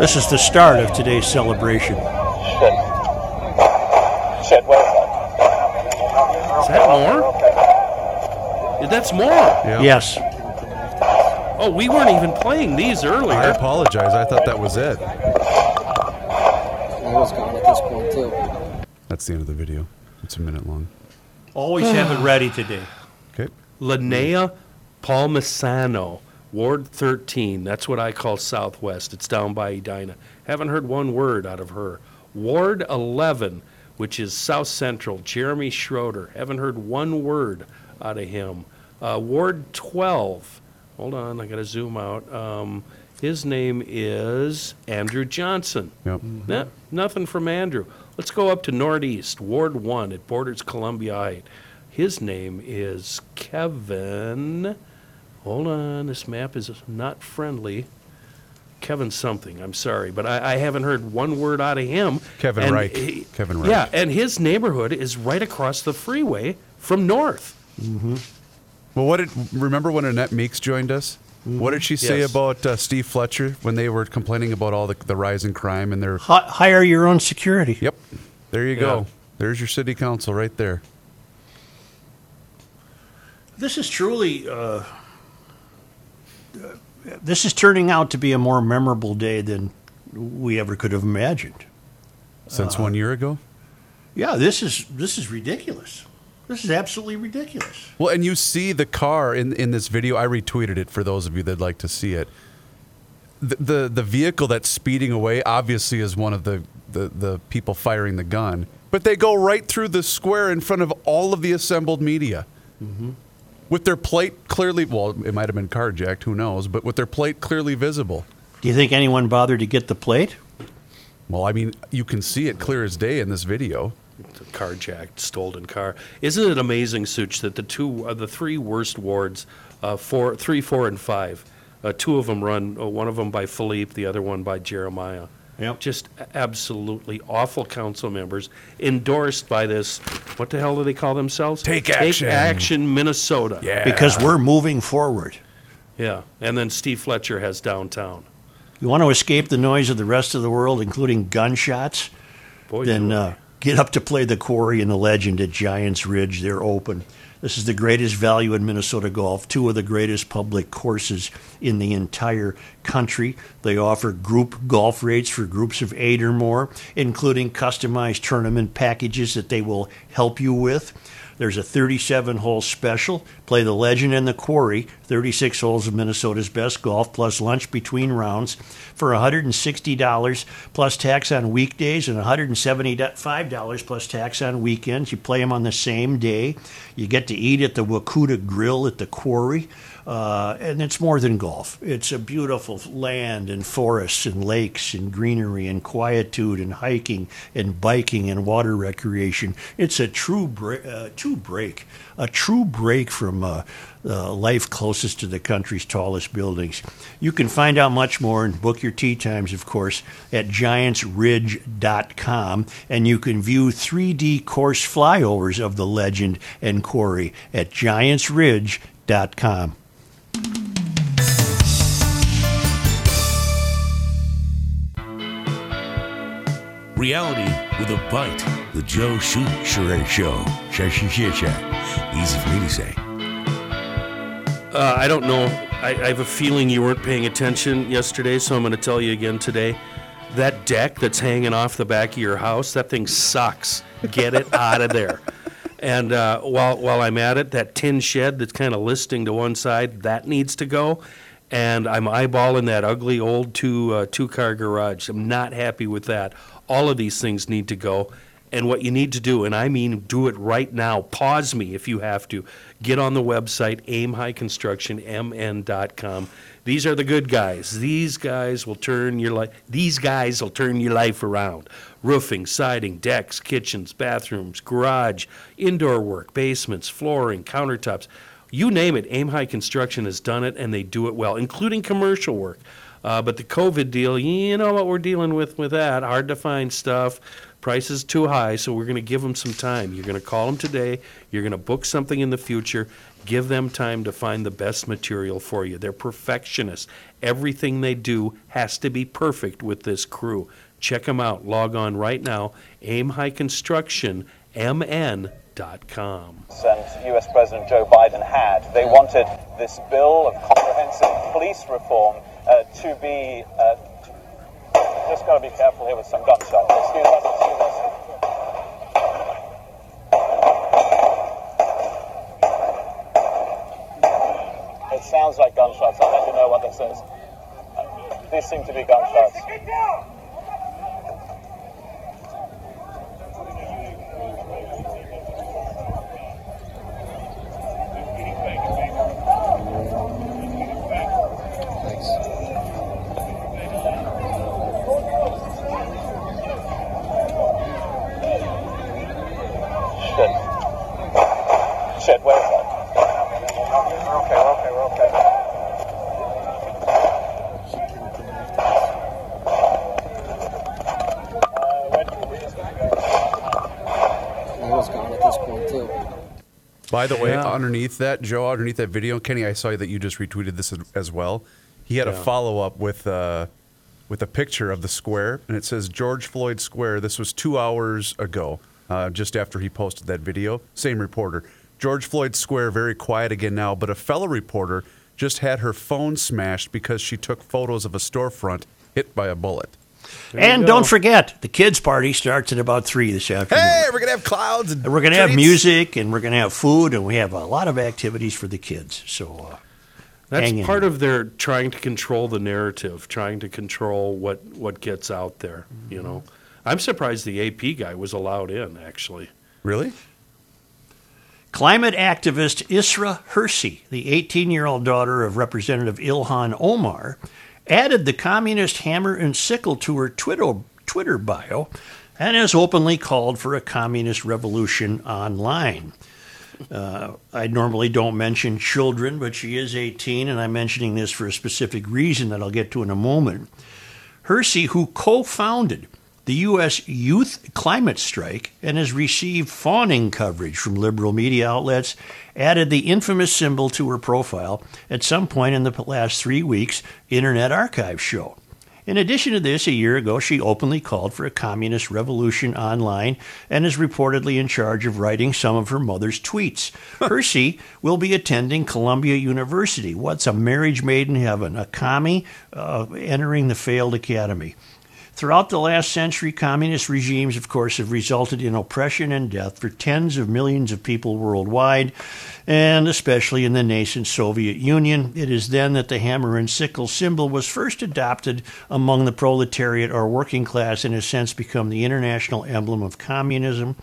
This is the start of today's celebration. Shit. Shit, where's that? Is that more? Okay. That's more. Yeah. Yes. Oh, we weren't even playing these earlier. I apologize. I thought that was it. I was gone at this point too. That's the end of the video. It's a minute long. Always have it ready today. Okay. Linnea Palmisano, Ward 13. That's what I call Southwest. It's down by Edina. Haven't heard one word out of her. Ward 11, which is South Central, Jeremy Schroeder. Haven't heard one word out of him. Uh, Ward 12. Hold on, I got to zoom out. Um, his name is Andrew Johnson. Yep. Nah, nothing from Andrew. Let's go up to Northeast, Ward 1. It borders Columbia Height. His name is Kevin. Hold on, this map is not friendly. Kevin something, I'm sorry, but I, I haven't heard one word out of him. Kevin And Reich. he- Kevin Reich. Yeah, and his neighborhood is right across the freeway from North. Well, what did remember when Annette Meeks joined us? What did she say Yes. about uh, Steve Fletcher when they were complaining about all the, the rise in crime and their? Hi- hire your own security. Yep, there you go. There's your city council right there. This is truly. Uh, this is turning out to be a more memorable day than we ever could have imagined. Since Uh, one year ago. Yeah, this is this is ridiculous. This is absolutely ridiculous. Well, and you see the car in in this video. I retweeted it for those of you that'd like to see it. The the, the vehicle that's speeding away obviously is one of the, the the people firing the gun, but they go right through the square in front of all of the assembled media. Mm-hmm. With their plate clearly, well, it might have been carjacked, who knows, but with their plate clearly visible. Do you think anyone bothered to get the plate? Well, I mean, you can see it clear as day in this video. The carjacked, stolen car. Isn't it amazing, Such, that the two, uh, the three worst wards, uh, four, three, four, and five, uh, two of them run. Uh, one of them by Phillipe, the other one by Jeremiah. Yep. Just absolutely awful council members endorsed by this. What the hell do they call themselves? Take Action. Take Action Minnesota. Yeah. Because we're moving forward. Yeah. And then Steve Fletcher has downtown. You want to escape the noise of the rest of the world, including gunshots? Boy, then do uh, get up to play the quarry and the legend at Giants Ridge. They're open. This is the greatest value in Minnesota golf, two of the greatest public courses in the entire country. They offer group golf rates for groups of eight or more, including customized tournament packages that they will help you with. There's a 37 hole special. Play the legend and the quarry, 36 holes of Minnesota's best golf, plus lunch between rounds for $160 plus tax on weekdays and $175 plus tax on weekends. You play them on the same day. You get to eat at the Wakuta Grill at the quarry. Uh, and it's more than golf. It's a beautiful land and forests and lakes and greenery and quietude and hiking and biking and water recreation. It's a true break, uh, true break, a true break from uh, life closest to the country's tallest buildings. You can find out much more and book your tee times, of course, at giantsridge.com. And you can view 3D course flyovers of the legend and quarry at giantsridge.com. Reality with a bite. The Joe Shoot Charade Show. Share. Easy for me to say. Uh, I don't know. I, I have a feeling you weren't paying attention yesterday, so I'm going to tell you again today. That deck that's hanging off the back of your house, that thing sucks. Get it out of there. And uh, while while I'm at it, that tin shed that's kind of listing to one side, that needs to go. And I'm eyeballing that ugly old two uh, two car garage. I'm not happy with that. All of these things need to go. And what you need to do, and I mean do it right now, pause me if you have to. Get on the website, aimhighconstructionmn.com. These are the good guys. These guys will turn your life these guys will turn your life around. Roofing, siding, decks, kitchens, bathrooms, garage, indoor work, basements, flooring, countertops. You name it, Aim High Construction has done it and they do it well, including commercial work. Uh, but the COVID deal, you know what we're dealing with with that. Hard to find stuff. prices too high, so we're going to give them some time. You're going to call them today. You're going to book something in the future. Give them time to find the best material for you. They're perfectionists. Everything they do has to be perfect with this crew. Check them out. Log on right now. Aim High Construction, MN.com. and US President Joe Biden had. They wanted this bill of comprehensive police reform uh, to be. Uh, just got to be careful here with some gunshots. Excuse us, excuse us. It sounds like gunshots. I'll let you know what this is. These seem to be gunshots. Thanks. Shit. Shit, where is that? We're okay, we're okay, we're okay. Uh, where did we just gonna go? I was gone at this point too. By the way, Yeah. underneath that, Joe, underneath that video, Kenny, I saw that you just retweeted this as- well. He had a follow up with uh, with a picture of the square, and it says George Floyd Square. This was two hours ago, uh, just after he posted that video. Same reporter. George Floyd Square very quiet again now, but a fellow reporter just had her phone smashed because she took photos of a storefront hit by a bullet. And don't forget, the kids' party starts at about 3 this afternoon. Hey, we're gonna have clouds and And we're going to have music and we're going to have food and we have a lot of activities for the kids. So uh, That's part of their trying to control the narrative, trying to control what, what gets out there, you know. I'm surprised the AP guy was allowed in, actually. Really? climate activist Isra Hirsi, the 18 year old daughter of Representative Ilhan Omar, added the communist hammer and sickle to her Twitter, Twitter bio and has openly called for a communist revolution online. Uh, I normally don't mention children, but she is 18, and I'm mentioning this for a specific reason that I'll get to in a moment. Hirsi, who co founded the U.S. Youth Climate Strike and has received fawning coverage from liberal media outlets, added the infamous symbol to her profile at some point in the last three weeks' Internet Archive show. In addition to this, a year ago, she openly called for a communist revolution online and is reportedly in charge of writing some of her mother's tweets. [laughs] Hirsi will be attending Columbia University. What's a marriage made in heaven? A commie uh, entering the failed academy. Throughout the last century, communist regimes, of course, have resulted in oppression and death for tens of millions of people worldwide, and especially in the nascent Soviet Union. It is then that the hammer and sickle symbol was first adopted among the proletariat or working class and has since become the international emblem of communism.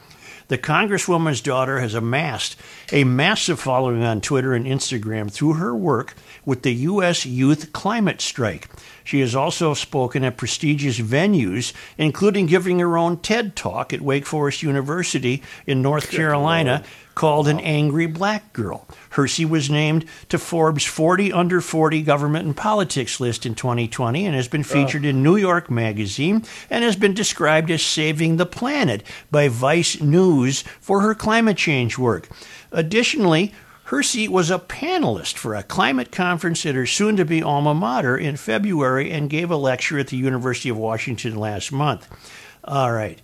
The Congresswoman's daughter has amassed a massive following on Twitter and Instagram through her work with the U.S. Youth Climate Strike. She has also spoken at prestigious venues, including giving her own TED Talk at Wake Forest University in North Carolina called An Angry Black Girl. Hirsi was named to Forbes 40 Under 40 Government and Politics list in 2020 and has been featured in New York Magazine and has been described as saving the planet by Vice News for her climate change work. Additionally, Hirsi was a panelist for a climate conference at her soon to be alma mater in February and gave a lecture at the University of Washington last month. All right.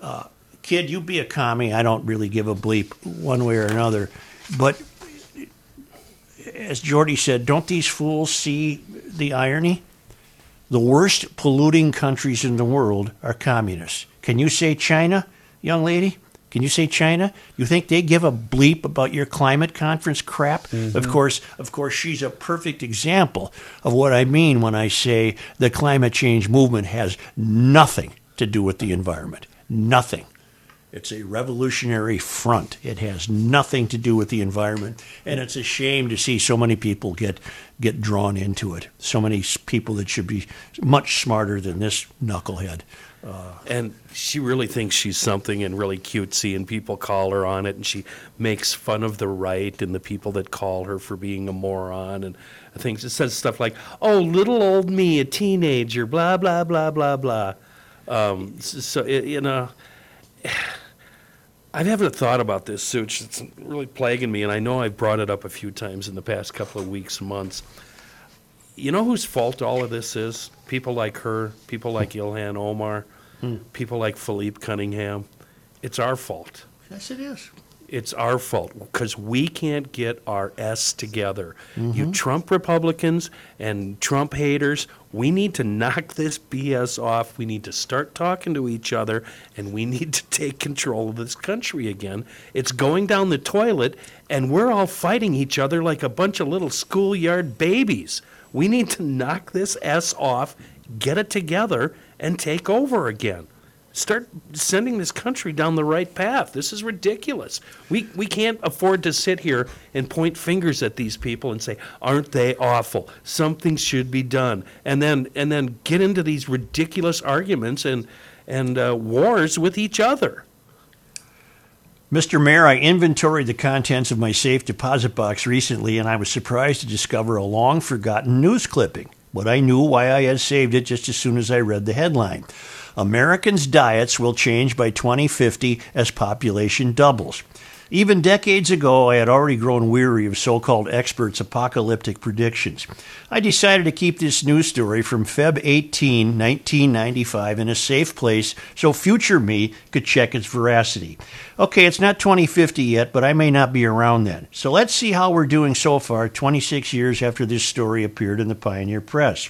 Uh, kid, you be a commie. I don't really give a bleep one way or another. But as Jordy said, don't these fools see the irony? The worst polluting countries in the world are communists. Can you say China, young lady? Can you say China? You think they give a bleep about your climate conference crap? Mm-hmm. Of course, of course, she's a perfect example of what I mean when I say the climate change movement has nothing to do with the environment. Nothing. It's a revolutionary front. It has nothing to do with the environment, and it's a shame to see so many people get get drawn into it. So many people that should be much smarter than this knucklehead. And she really thinks she's something and really cutesy, and people call her on it, and she makes fun of the right and the people that call her for being a moron and things. It says stuff like, "Oh, little old me, a teenager," blah blah blah blah blah. Um, so you know, [sighs] I haven't thought about this, Such. It's really plaguing me, and I know I've brought it up a few times in the past couple of weeks, and months. You know whose fault all of this is? People like her, people like Ilhan Omar, hmm. people like Phillipe Cunningham. It's our fault. Yes, it is. It's our fault because we can't get our S together. You mm-hmm. Trump Republicans and Trump haters, we need to knock this BS off. We need to start talking to each other and we [laughs] need to take control of this country again. It's going down the toilet and we're all fighting each other like a bunch of little schoolyard babies. We need to knock this S off, get it together, and take over again start sending this country down the right path. This is ridiculous. We we can't afford to sit here and point fingers at these people and say, "Aren't they awful? Something should be done." And then and then get into these ridiculous arguments and and uh, wars with each other. Mr. Mayor, I inventoried the contents of my safe deposit box recently, and I was surprised to discover a long forgotten news clipping. But I knew why I had saved it just as soon as I read the headline. Americans' diets will change by 2050 as population doubles. Even decades ago, I had already grown weary of so called experts' apocalyptic predictions. I decided to keep this news story from Feb 18, 1995, in a safe place so future me could check its veracity. Okay, it's not 2050 yet, but I may not be around then. So let's see how we're doing so far, 26 years after this story appeared in the Pioneer Press.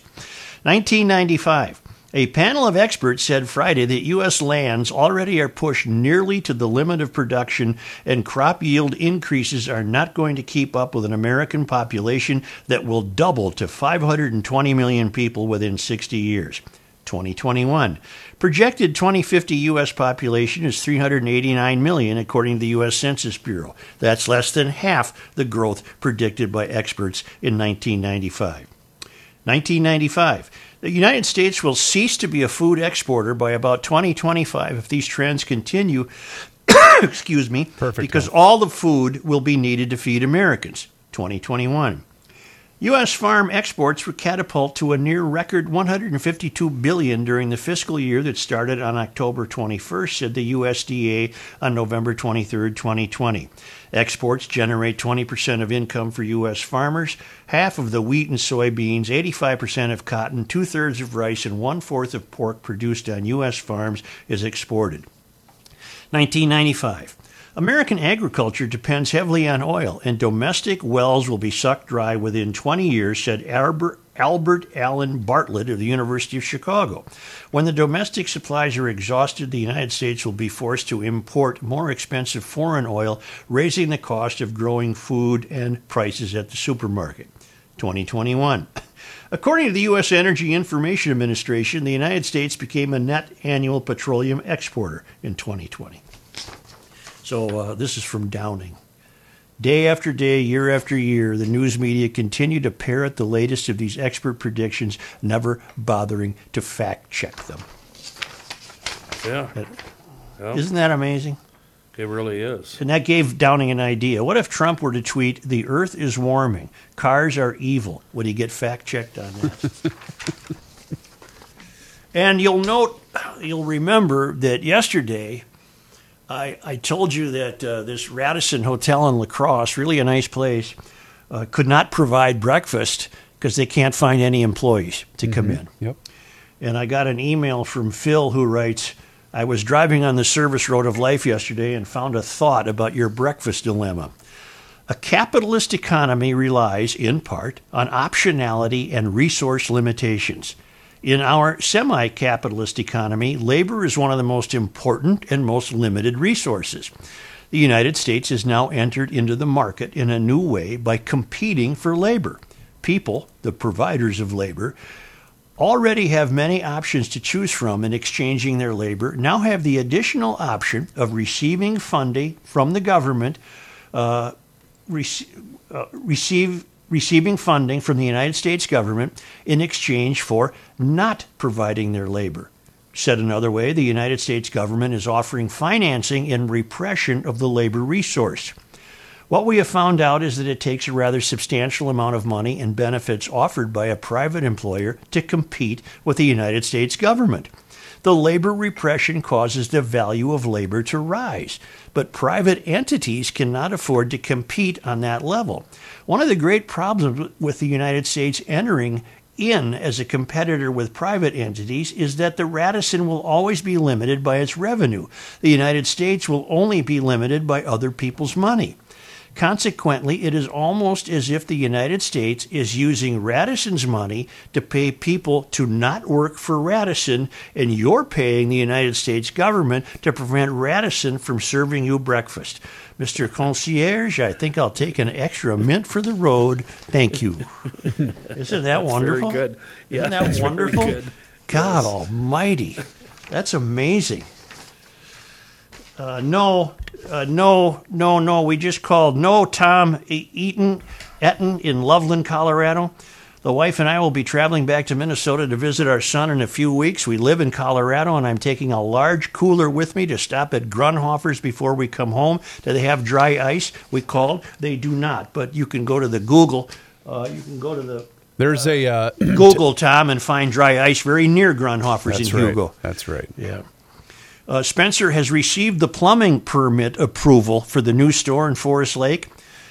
1995. A panel of experts said Friday that U.S. lands already are pushed nearly to the limit of production, and crop yield increases are not going to keep up with an American population that will double to 520 million people within 60 years. 2021. Projected 2050 U.S. population is 389 million, according to the U.S. Census Bureau. That's less than half the growth predicted by experts in 1995. 1995. The United States will cease to be a food exporter by about 2025 if these trends continue. [coughs] excuse me. Perfect. Because all the food will be needed to feed Americans. 2021. U.S. farm exports were catapult to a near record 152 billion during the fiscal year that started on October 21st, said the USDA on November 23, 2020. Exports generate 20% of income for U.S. farmers, half of the wheat and soybeans, 85% of cotton, two thirds of rice, and one fourth of pork produced on U.S. farms is exported. 1995. American agriculture depends heavily on oil, and domestic wells will be sucked dry within 20 years, said Albert, Albert Allen Bartlett of the University of Chicago. When the domestic supplies are exhausted, the United States will be forced to import more expensive foreign oil, raising the cost of growing food and prices at the supermarket. 2021. According to the U.S. Energy Information Administration, the United States became a net annual petroleum exporter in 2020. So uh, this is from Downing. Day after day, year after year, the news media continue to parrot the latest of these expert predictions, never bothering to fact check them. Yeah. Yeah. Isn't that amazing? It really is. And that gave Downing an idea. What if Trump were to tweet, The earth is warming, cars are evil? Would he get fact checked on that? [laughs] and you'll note, you'll remember that yesterday, I, I told you that uh, this Radisson Hotel in La Crosse, really a nice place, uh, could not provide breakfast because they can't find any employees to come in. Yep. And I got an email from Phil who writes, I was driving on the service road of life yesterday and found a thought about your breakfast dilemma. A capitalist economy relies, in part, on optionality and resource limitations. In our semi capitalist economy, labor is one of the most important and most limited resources. The United States has now entered into the market in a new way by competing for labor. People, the providers of labor, already have many options to choose from in exchanging their labor, now have the additional option of receiving funding from the government, uh, rec- uh, receive receiving funding from the United States government in exchange for not providing their labor. Said another way, the United States government is offering financing in repression of the labor resource. What we have found out is that it takes a rather substantial amount of money and benefits offered by a private employer to compete with the United States government. The labor repression causes the value of labor to rise, but private entities cannot afford to compete on that level. One of the great problems with the United States entering in as a competitor with private entities is that the Radisson will always be limited by its revenue. The United States will only be limited by other people's money. Consequently, it is almost as if the United States is using Radisson's money to pay people to not work for Radisson, and you're paying the United States government to prevent Radisson from serving you breakfast. Mr. Concierge, I think I'll take an extra mint for the road. Thank you. [laughs] Isn't that wonderful? Very good. Yeah, Isn't that wonderful? good. God Almighty, that's amazing. Uh, no, uh, no, no, no. We just called. No, Tom Eaton, Etten in Loveland, Colorado. The wife and I will be traveling back to Minnesota to visit our son in a few weeks. We live in Colorado, and I'm taking a large cooler with me to stop at Grundhofer's before we come home. Do they have dry ice? We called. They do not, but you can go to the Google. Uh, you can go to the There's a uh, Google Tom and find dry ice very near Grundhofer's That's in right. Hugo. That's right. Yeah. Uh, Spencer has received the plumbing permit approval for the new store in Forest Lake,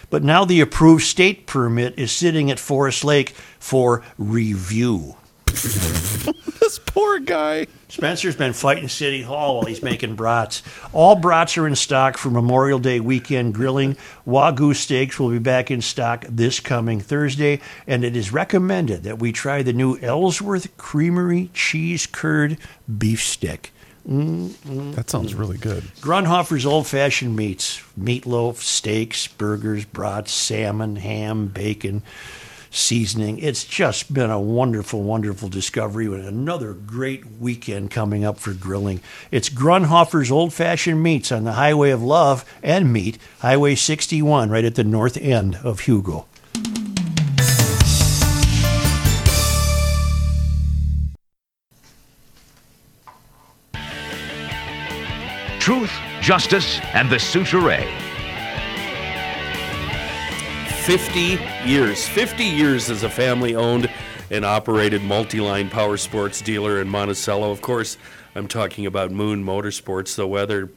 but now the approved state permit is sitting at Forest Lake for review. [laughs] this poor guy. Spencer's been fighting City Hall while he's making brats. All brats are in stock for Memorial Day weekend grilling. Wagyu steaks will be back in stock this coming Thursday, and it is recommended that we try the new Ellsworth Creamery Cheese Curd Beef Stick. Mm-hmm. That sounds really good. Grundhofer's old fashioned meats meatloaf, steaks, burgers, brats, salmon, ham, bacon, seasoning. It's just been a wonderful, wonderful discovery and another great weekend coming up for grilling. It's Grundhofer's Old Fashioned Meats on the Highway of Love and Meat, Highway 61, right at the north end of Hugo. Truth, justice, and the souterrain. 50 years. 50 years as a family owned and operated multi line power sports dealer in Monticello. Of course, I'm talking about Moon Motorsports. The weather,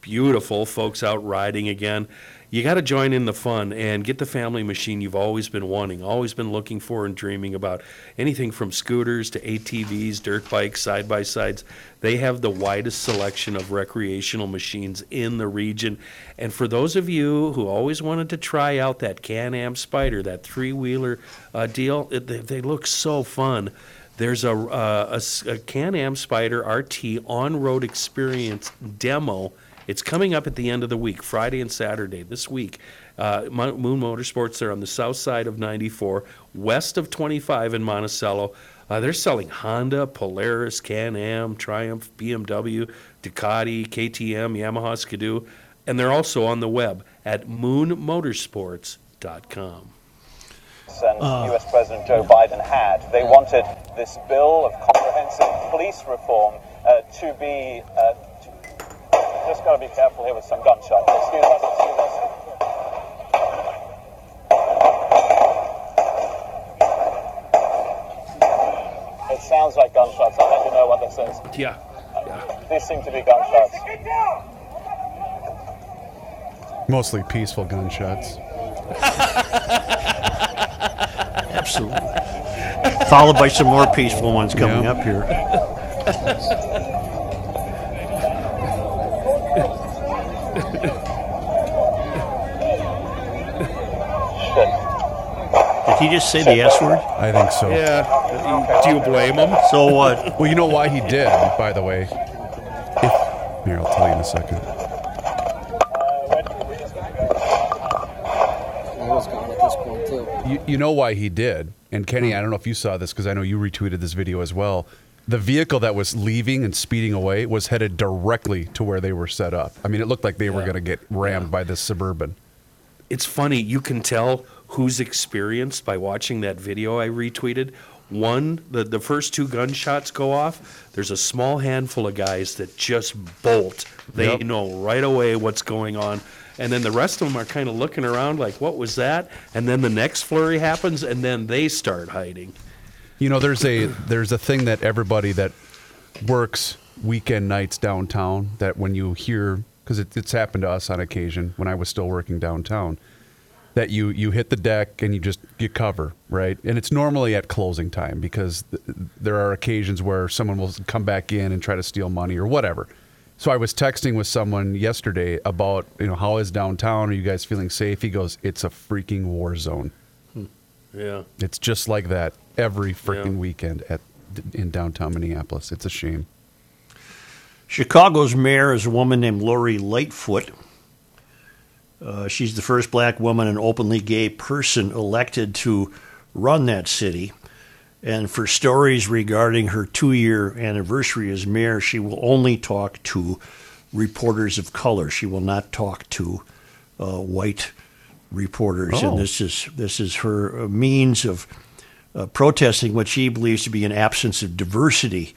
beautiful. Folks out riding again. You got to join in the fun and get the family machine you've always been wanting, always been looking for and dreaming about. Anything from scooters to ATVs, dirt bikes, side by sides. They have the widest selection of recreational machines in the region. And for those of you who always wanted to try out that Can Am Spider, that three wheeler uh, deal, it, they, they look so fun. There's a, uh, a a Can Am Spider RT on road experience demo. It's coming up at the end of the week, Friday and Saturday this week. Uh, Mo- Moon Motorsports, they're on the south side of 94, west of 25 in Monticello. Uh, they're selling Honda, Polaris, Can Am, Triumph, BMW, Ducati, KTM, Yamaha, Skidoo, and they're also on the web at moonmotorsports.com. and US President Joe Biden had. They wanted this bill of comprehensive police reform uh, to be. To, just got to be careful here with some gunshots. Excuse us. Excuse us. It sounds like gunshots. I'll let you know what this is. Yeah. These seem to be gunshots. Mostly peaceful gunshots. [laughs] Absolutely. Followed by some more peaceful ones coming Yeah. up here. [laughs] he just say the S word? I think so. Yeah. Do you blame him? So what? [laughs] Well, you know why he did, by the way. If, here, I'll tell you in a second. I was gone at this point too. You, you know why he did. And Kenny, I don't know if you saw this because I know you retweeted this video as well. The vehicle that was leaving and speeding away was headed directly to where they were set up. I mean, it looked like they were going to get rammed by this suburban. It's funny, you can tell who's experienced by watching that video I retweeted. One, the, the first two gunshots go off. There's a small handful of guys that just bolt. They Yep. know right away what's going on. And then the rest of them are kind of looking around like, what was that? And then the next flurry happens, and then they start hiding. You know, there's a there's a thing that everybody that works weekend nights downtown that when you hear because it, it's happened to us on occasion when I was still working downtown that you you hit the deck and you just you cover right and it's normally at closing time because th- there are occasions where someone will come back in and try to steal money or whatever. So I was texting with someone yesterday about you know how is downtown? Are you guys feeling safe? He goes, it's a freaking war zone. Hmm. Yeah. It's just like that every freaking Yeah. weekend at in downtown Minneapolis. It's a shame. Chicago's mayor is a woman named Lori Lightfoot. Uh, she's the first black woman and openly gay person elected to run that city. And for stories regarding her two year anniversary as mayor, she will only talk to reporters of color. She will not talk to uh, white reporters. Oh. And this is, this is her uh, means of uh, protesting what she believes to be an absence of diversity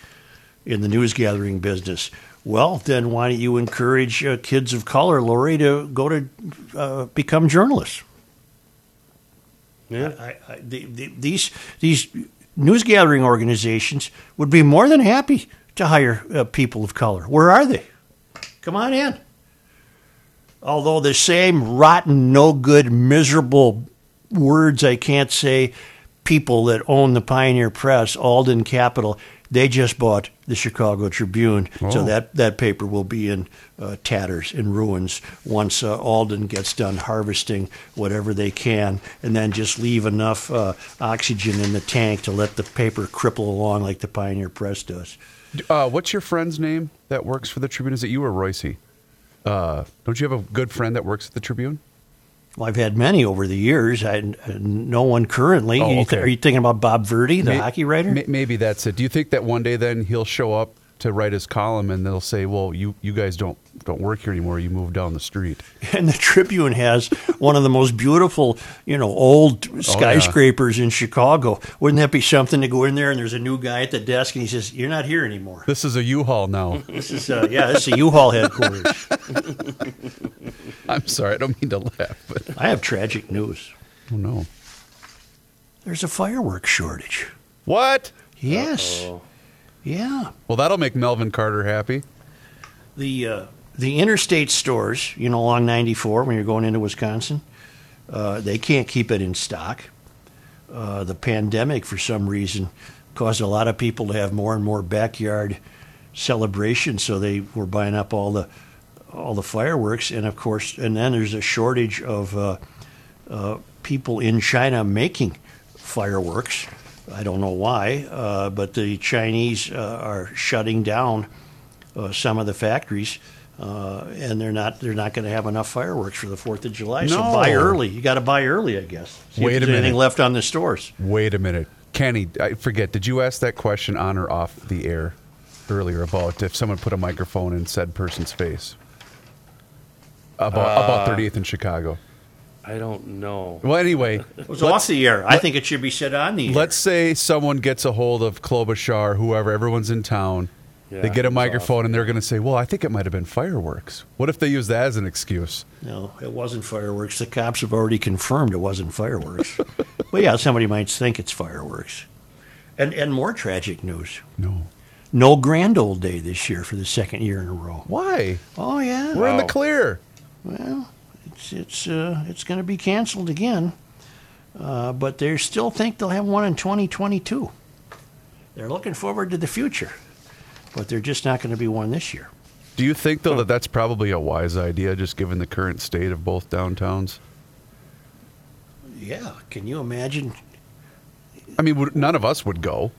in the news gathering business. Well, then why don't you encourage uh, kids of color, Lori, to go to uh, become journalists? Yeah. I, I, the, the, these these news gathering organizations would be more than happy to hire uh, people of color. Where are they? Come on in. Although the same rotten, no good, miserable words I can't say, people that own the Pioneer Press, Alden Capital, they just bought the Chicago Tribune, so Oh. that, that paper will be in uh, tatters in ruins once uh, Alden gets done harvesting whatever they can, and then just leave enough uh, oxygen in the tank to let the paper cripple along like the Pioneer Press does. Uh, what's your friend's name that works for the Tribune? Is it you or Royce? Uh, don't you have a good friend that works at the Tribune? Well, I've had many over the years. I no one currently. Oh, okay. are you thinking about Bob Verdi, the May- hockey writer? may- Maybe that's it. Do you think that one day then he'll show up to write his column and they'll say, "Well, you you guys don't don't work here anymore. You moved down the street." [laughs] And the Tribune has one of the most beautiful, you know, old Oh, skyscrapers in Chicago. Wouldn't that be something to go in there and there's a new guy at the desk and he says, "You're not here anymore." This is a U-Haul now. [laughs] This is uh, yeah, this is a U-Haul headquarters. [laughs] I'm sorry, I don't mean to laugh, but I have tragic news. Oh no. There's a fireworks shortage. What? Yes. Yeah. Well, that'll make Melvin Carter happy. The uh, the interstate stores, you know, along 94 when you're going into Wisconsin, uh, they can't keep it in stock. Uh, the pandemic, for some reason, caused a lot of people to have more and more backyard celebrations, so they were buying up all the all the fireworks, and of course, and then there's a shortage of uh, uh, people in China making fireworks. I don't know why, uh, but the Chinese uh, are shutting down uh, some of the factories, uh, and they're not they're not going to have enough fireworks for the Fourth of July. So No. buy early. You got to buy early, I guess. See Wait if a there's anything minute. left on the stores. Wait a minute, Kenny. I forget. Did you ask that question on or off the air earlier about if someone put a microphone in said person's face about about Uh, 38th in Chicago? I don't know. Well, anyway, [laughs] It was off the air. I think it should be said on the air. let's say someone gets a hold of Klobuchar, whoever, everyone's in town. Yeah, they get a it was microphone and they're going to say, "Well, I think it might have been fireworks." What if they use that as an excuse? No, it wasn't fireworks. The cops have already confirmed it wasn't fireworks. [laughs] but yeah, somebody might think it's fireworks. And and more tragic news. No. No grand old day this year for the second year in a row. Why? Oh yeah. We're in the clear. Well, it's it's uh, it's going to be canceled again. Uh, but they still think they'll have one in 2022. They're looking forward to the future, but they're just not going to be one this year. Do you think though that that's probably a wise idea, just given the current state of both downtowns? Yeah, can you imagine I mean, none of us would go.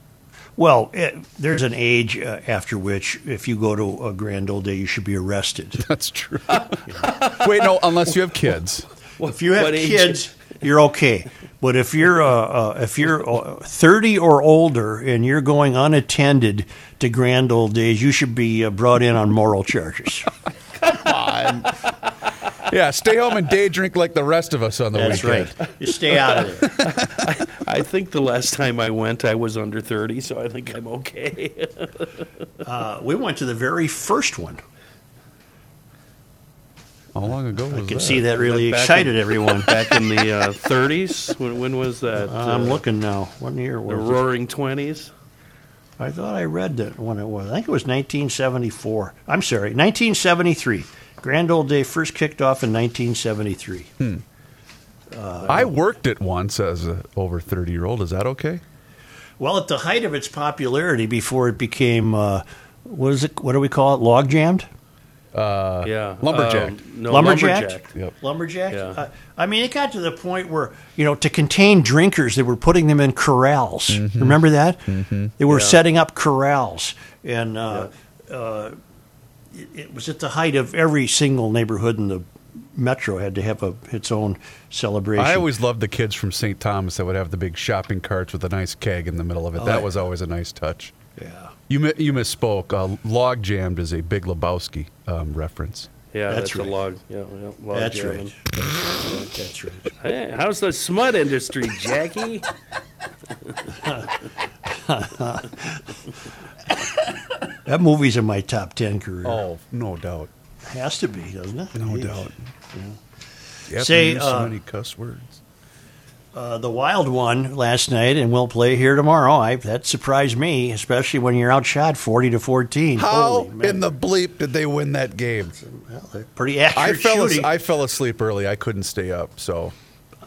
Well, it, there's an age uh, after which, if you go to a grand old day, you should be arrested. [laughs] That's true. Wait, no, unless you have kids. Well, if you have what age? kids, you're okay. But if you're uh, uh, if you're uh, 30 or older and you're going unattended to grand old days, you should be uh, brought in on moral charges. [laughs] Yeah, stay home and day drink like the rest of us on the That's weekend. right. You stay out of there. [laughs] I think the last time I went, I was under 30, so I think I'm okay. Uh, we went to the very first one. How long ago was I can that? see that really Back in- excited everyone. Back in the uh, 30s? When, when was that? I'm Uh, looking now. What year The was it? The Roaring 20s? I thought I read that when it was. I think it was 1974. I'm sorry, 1973. Grand Old Day first kicked off in 1973. I worked it once as a over 30 year old. Is that okay? Well, at the height of its popularity, before it became, uh, what is it? What do we call it? Log jammed? Uh, Yeah. lumberjack. Um, no, lumberjack. lumberjack. Yep. Lumberjack. Yeah. Uh, I mean, it got to the point where you know, to contain drinkers, they were putting them in corrals. Remember that? They were Yeah. setting up corrals, and uh, uh, it, it was at the height of every single neighborhood in the metro had to have a its own celebration. I always loved the kids from St. Thomas that would have the big shopping carts with a nice keg in the middle of it. Oh, that yeah. was always a nice touch. yeah. You you misspoke. Uh, log jammed is a Big Lebowski um, reference. Yeah, That's that's, right. a log. Yeah, yeah, log That's jamming. right. That's right. Hey, how's the smut industry, Jackie? [laughs] [laughs] That movie's in my top ten career. Oh, no doubt. Has to be, doesn't it? No Yes. doubt. You Say, use so uh, many cuss words. Uh, the wild one last night, and we'll play here tomorrow. I, that surprised me, especially when you're outshot forty to fourteen. How Holy man. in the bleep did they win that game? Well, they're pretty accurate I fell, shooting. I fell asleep early. I couldn't stay up. So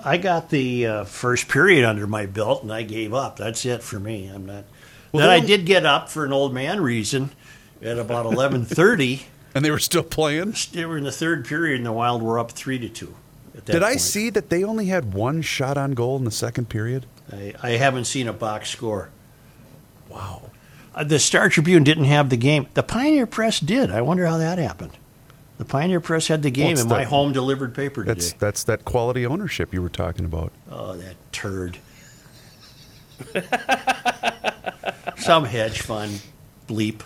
I got the uh, first period under my belt, and I gave up. That's it for me. I'm not. Well, then I did get up for an old man reason at about eleven thirty. [laughs] and they were still playing. They were in the third period, and the Wild were up three to two. At that Did I see that they only had one shot on goal in the second period? I, I haven't seen a box score. Wow. Uh, the Star Tribune didn't have the game. The Pioneer Press did. I wonder how that happened. The Pioneer Press had the game it's in my home delivered paper today. That's that's that quality ownership you were talking about. Oh, that turd. [laughs] Some hedge fund bleep.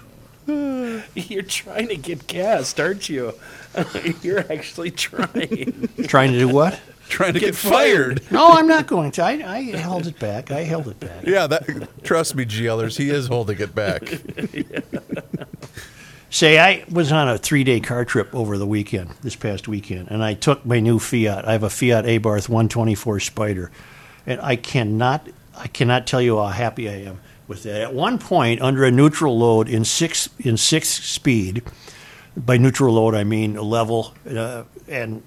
[laughs] You're trying to get cast, aren't you? [laughs] You're actually trying. Trying to do what? Trying to Get get, fired. No, I'm not going to. I, I held it back. I held it back. Yeah, that trust me, GLers, he is holding it back. [laughs] say I was on a three day car trip over the weekend, this past weekend, and I took my new Fiat. I have a Fiat Abarth 124 Spider, and I cannot, I cannot tell you how happy I am with that. At one point, under a neutral load in six in six speed, by neutral load I mean a level, uh, and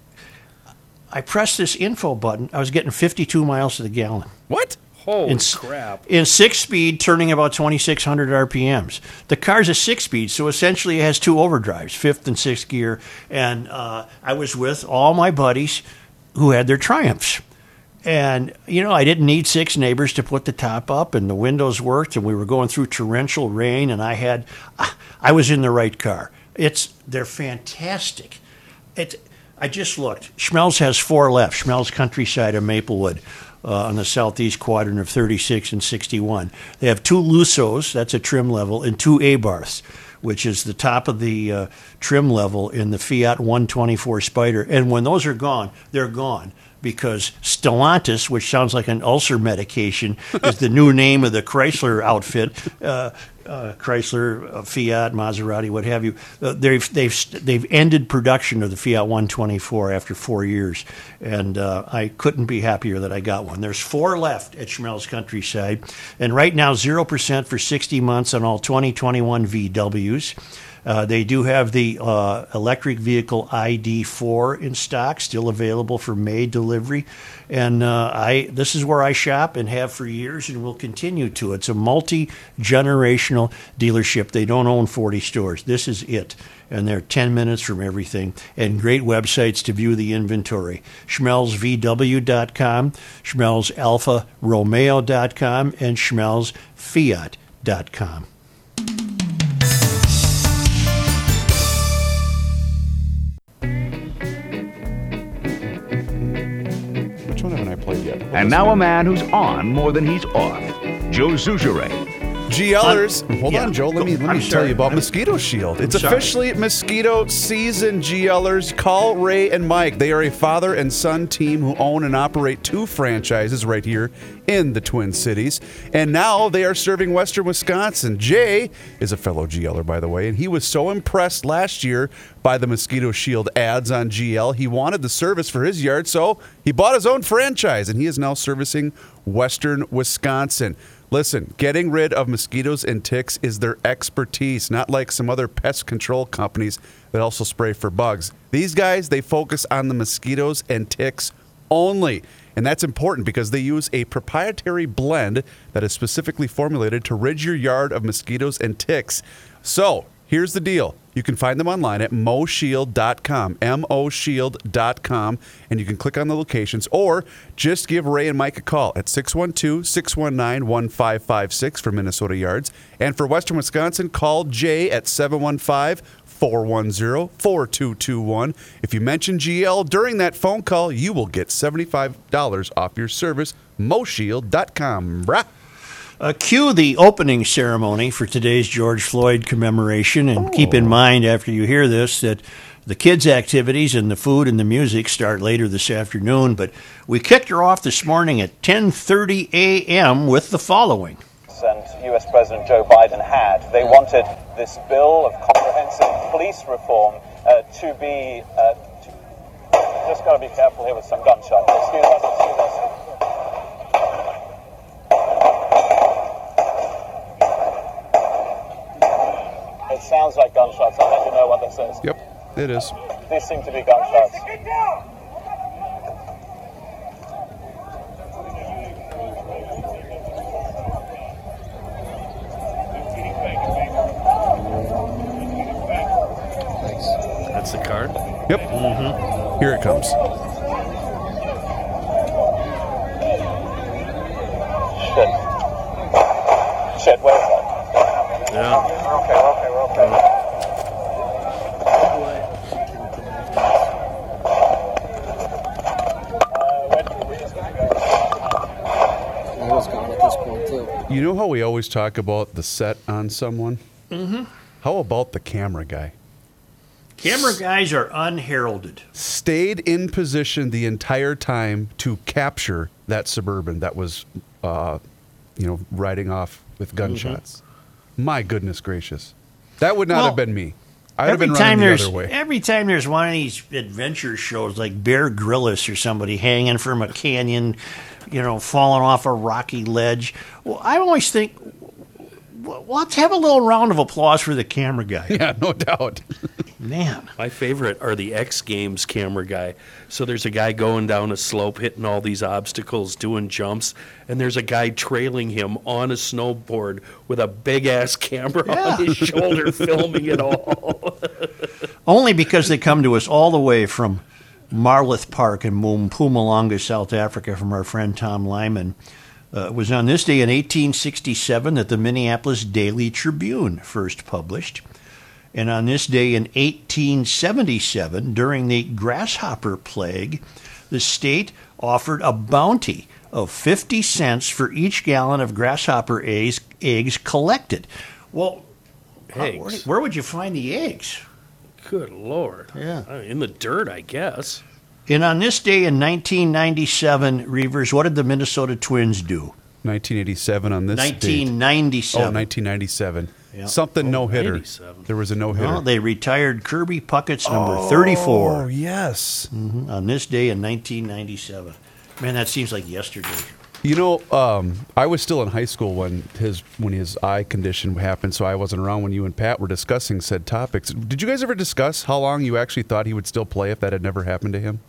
I pressed this info button. I was getting 52 miles to the gallon. What? Holy in, s- crap. In six speed, turning about 2,600 RPMs. The car's a six speed, so essentially it has two overdrives, fifth and sixth gear. And uh, I was with all my buddies who had their Triumphs. And, you know, I didn't need six neighbors to put the top up, and the windows worked, and we were going through torrential rain, and I had, [laughs] I was in the right car. It's, they're fantastic. It, I just looked. Schmelz has four left. Schmelz Countryside of Maplewood uh, on the southeast quadrant of 36 and 61. They have two Lussos, that's a trim level, and two Abarths, which is the top of the uh, trim level in the Fiat 124 Spider. And when those are gone, they're gone because Stellantis, which sounds like an ulcer medication, is the new name of the Chrysler outfit. Uh, uh, Chrysler, uh, Fiat, Maserati, what have you. Uh, they've they've they've ended production of the Fiat 124 after four years, and uh, I couldn't be happier that I got one. There's four left at Schmelz Countryside, and right now zero percent for 60 months on all 2021 VWs. Uh, they do have the uh, electric vehicle ID4 in stock, still available for May delivery. And uh, I this is where I shop and have for years and will continue to. It's a multi generational dealership. They don't own 40 stores. This is it. And they're 10 minutes from everything. And great websites to view the inventory. SchmelzVW.com, SchmelzAlfaRomeo.com, and SchmelzFiat.com. And now a man who's on more than he's off. Joe Soucheray. GLers. Hold yeah, on, Joe. Let me let I'm me tell sorry. you about I'm- Mosquito Shield. It's sorry. officially mosquito season, GLers. Call Ray and Mike. They are a father and son team who own and operate two franchises right here in the Twin Cities. And now they are serving Western Wisconsin. Jay is a fellow GLer, by the way, and he was so impressed last year by the Mosquito Shield ads on GL. He wanted the service for his yard, so he bought his own franchise, and he is now servicing Western Wisconsin. Listen, getting rid of mosquitoes and ticks is their expertise, not like some other pest control companies that also spray for bugs. These guys, they focus on the mosquitoes and ticks only. And that's important because they use a proprietary blend that is specifically formulated to rid your yard of mosquitoes and ticks. So, here's the deal. You can find them online at moshield.com, moshield.com, and you can click on the locations or just give Ray and Mike a call at 612 619 1556 for Minnesota Yards. And for Western Wisconsin, call Jay at 715 410 4221. If you mention GL during that phone call, you will get $75 off your service. Moshield.com. Brah. Uh, cue the opening ceremony for today's George Floyd commemoration, and keep in mind after you hear this that the kids' activities and the food and the music start later this afternoon. But we kicked her off this morning at 10:30 a.m. with the following. and US President Joe Biden had. They wanted this bill of comprehensive police reform uh, to be. Uh, to, just got to be careful here with some gunshots. Excuse us, excuse us. It sounds like gunshots. I'll let you know what this is. Yep, it is. These seem to be gunshots. That's the card? Yep. Mm-hmm. Here it comes. Shit. Shit, where is that? Yeah. Okay, we're okay, we're okay. I was gone at this point too. You know how we always talk about the set on someone? Mm-hmm. How about the camera guy? Camera guys are unheralded. Stayed in position the entire time to capture that suburban that was, uh, you know, riding off with gunshots. My goodness gracious, that would not Well, have been me. I'd have every been time running the there's other way. every time there's one of these adventure shows like Bear Grylls or somebody hanging from a canyon, you know, falling off a rocky ledge. Well, I always think, well, let's have a little round of applause for the camera guy. [laughs] Yeah, no doubt. Man, My favorite are the X Games camera guy. So there's a guy going down a slope, hitting all these obstacles, doing jumps, and there's a guy trailing him on a snowboard with a big ass camera Yeah. on his shoulder, filming it all. [laughs] only because they come to us all the way from Marloth Park in Mpumalanga, South Africa, from our friend Tom Lyman. Uh, it was on this day in 1867 that the Minneapolis Daily Tribune first published. And on this day in 1877, during the grasshopper plague, the state offered a bounty of 50 cents for each gallon of grasshopper eggs, eggs collected. Well, how- where, where would you find the eggs? Good lord. Yeah. In the dirt, I guess. And on this day in 1997, Reeves, what did the Minnesota Twins do? 1987 on this date. 1997. Oh, 1997. Yeah. Something no hitter. There was a no hitter. Well, they retired Kirby Puckett's number 34 Oh, yes. Mhm, on this day in 1997. Man, that seems like yesterday. You know, um, I was still in high school when his when his eye condition happened, so I wasn't around when you and Pat were discussing said topics. Did you guys ever discuss how long you actually thought he would still play if that had never happened to him?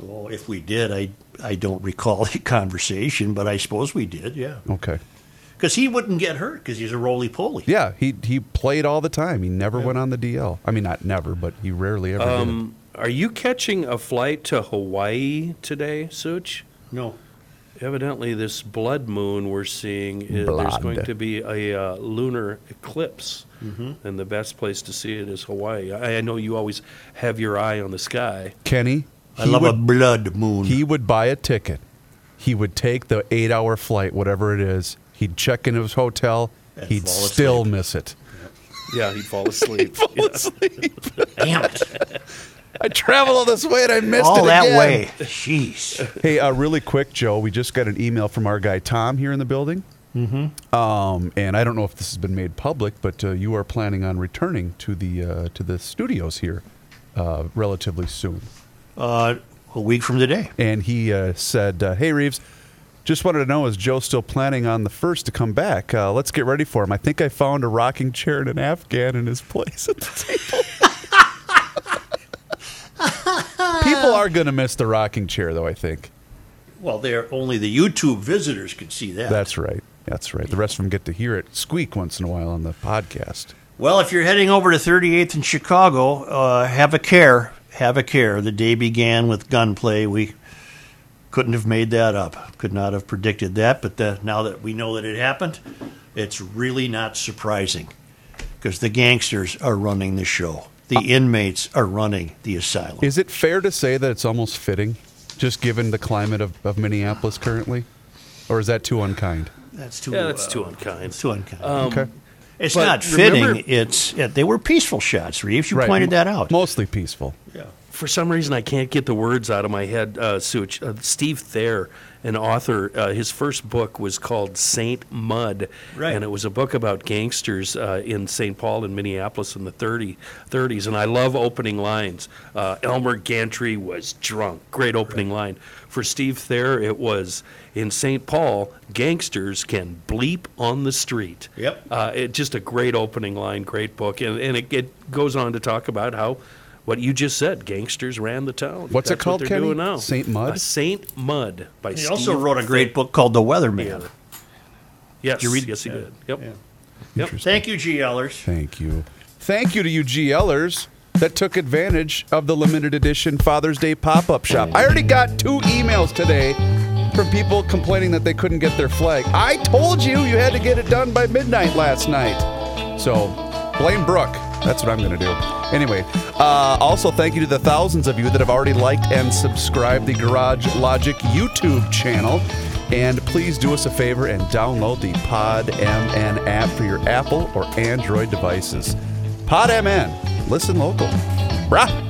Well, if we did, I I don't recall [laughs] the conversation, but I suppose we did, yeah. Okay. Because he wouldn't get hurt because he's a roly poly. Yeah, he he played all the time. He never went on the DL. I mean, not never, but he rarely ever did. Um, are you catching a flight to Hawaii today, Such? No. Evidently, this blood moon we're seeing, is, there's Blood. going to be a uh, lunar eclipse. Mm-hmm. And the best place to see it is Hawaii. I, I know you always have your eye on the sky. Kenny, I he love a would, blood moon. he would buy a ticket. He would take the eight-hour flight, whatever it is. He'd check into his hotel. And He'd fall still miss it. Yeah, he'd fall asleep. [laughs] Damn it. [laughs] I traveled all this way and I missed All it that again. way. Jeez. Hey, uh, really quick, Joe. We just got an email from our guy Tom here in the building. Mm-hmm. Um, and I don't know if this has been made public, but uh, you are planning on returning to the uh, to the studios here uh, relatively soon. Uh, a week from today. And he uh, said, uh, "Hey Reeves, just wanted to know is Joe still planning on the first to come back? Uh, let's get ready for him. I think I found a rocking chair and an Afghan in his place at the table." [laughs] People are going to miss the rocking chair, though. I think. Well, they're only the YouTube visitors could see that. That's right. That's right. The rest of them get to hear it squeak once in a while on the podcast. Well, if you're heading over to 38th in Chicago, uh, have a care. Have a care. The day began with gunplay. We couldn't have made that up. Could not have predicted that. But the, now that we know that it happened, it's really not surprising because the gangsters are running the show. The inmates are running the asylum. Is it fair to say that it's almost fitting, just given the climate of, of Minneapolis currently? Or is that too unkind? That's too. Yeah, that's uh, too unkind. It's too unkind. okay. it's but not fitting. remember- it's yeah, they were peaceful shots. Reeves, you Right. pointed that out. Mostly peaceful. Yeah. For some reason, I can't get the words out of my head, uh, Such. Uh, Steve Thayer, an author, uh, his first book was called Saint Mudd. Right. And it was a book about gangsters uh, in St. Paul and Minneapolis in the 30, 30s. And I love opening lines. Uh, Elmer Gantry was drunk. Great opening line. For Steve Thayer, it was in St. Paul, gangsters can bleep on the street. Yep. Uh, it, just a great opening line, great book. And, and it, it goes on to talk about how. What you just said, gangsters ran the town. What's it called, what they're Kenny? doing now. Saint Mudd? Uh, Saint Mudd by He Steve also wrote a great Thayer. book called The Weatherman. Yes, Did you read- yes, he Yeah. did. Yep. Yeah. Yep. Thank you, GLers. Thank you. Thank you to you GLers that took advantage of the limited edition Father's Day pop up shop. I already got two emails today from people complaining that they couldn't get their flag. I told you you had to get it done by midnight last night. So blame Brooke. That's what I'm going to do. Anyway, uh, also thank you to the thousands of you that have already liked and subscribed the Garage Logic YouTube channel. And please do us a favor and download the Pod MN app for your Apple or Android devices. Pod MN, listen local. Brah.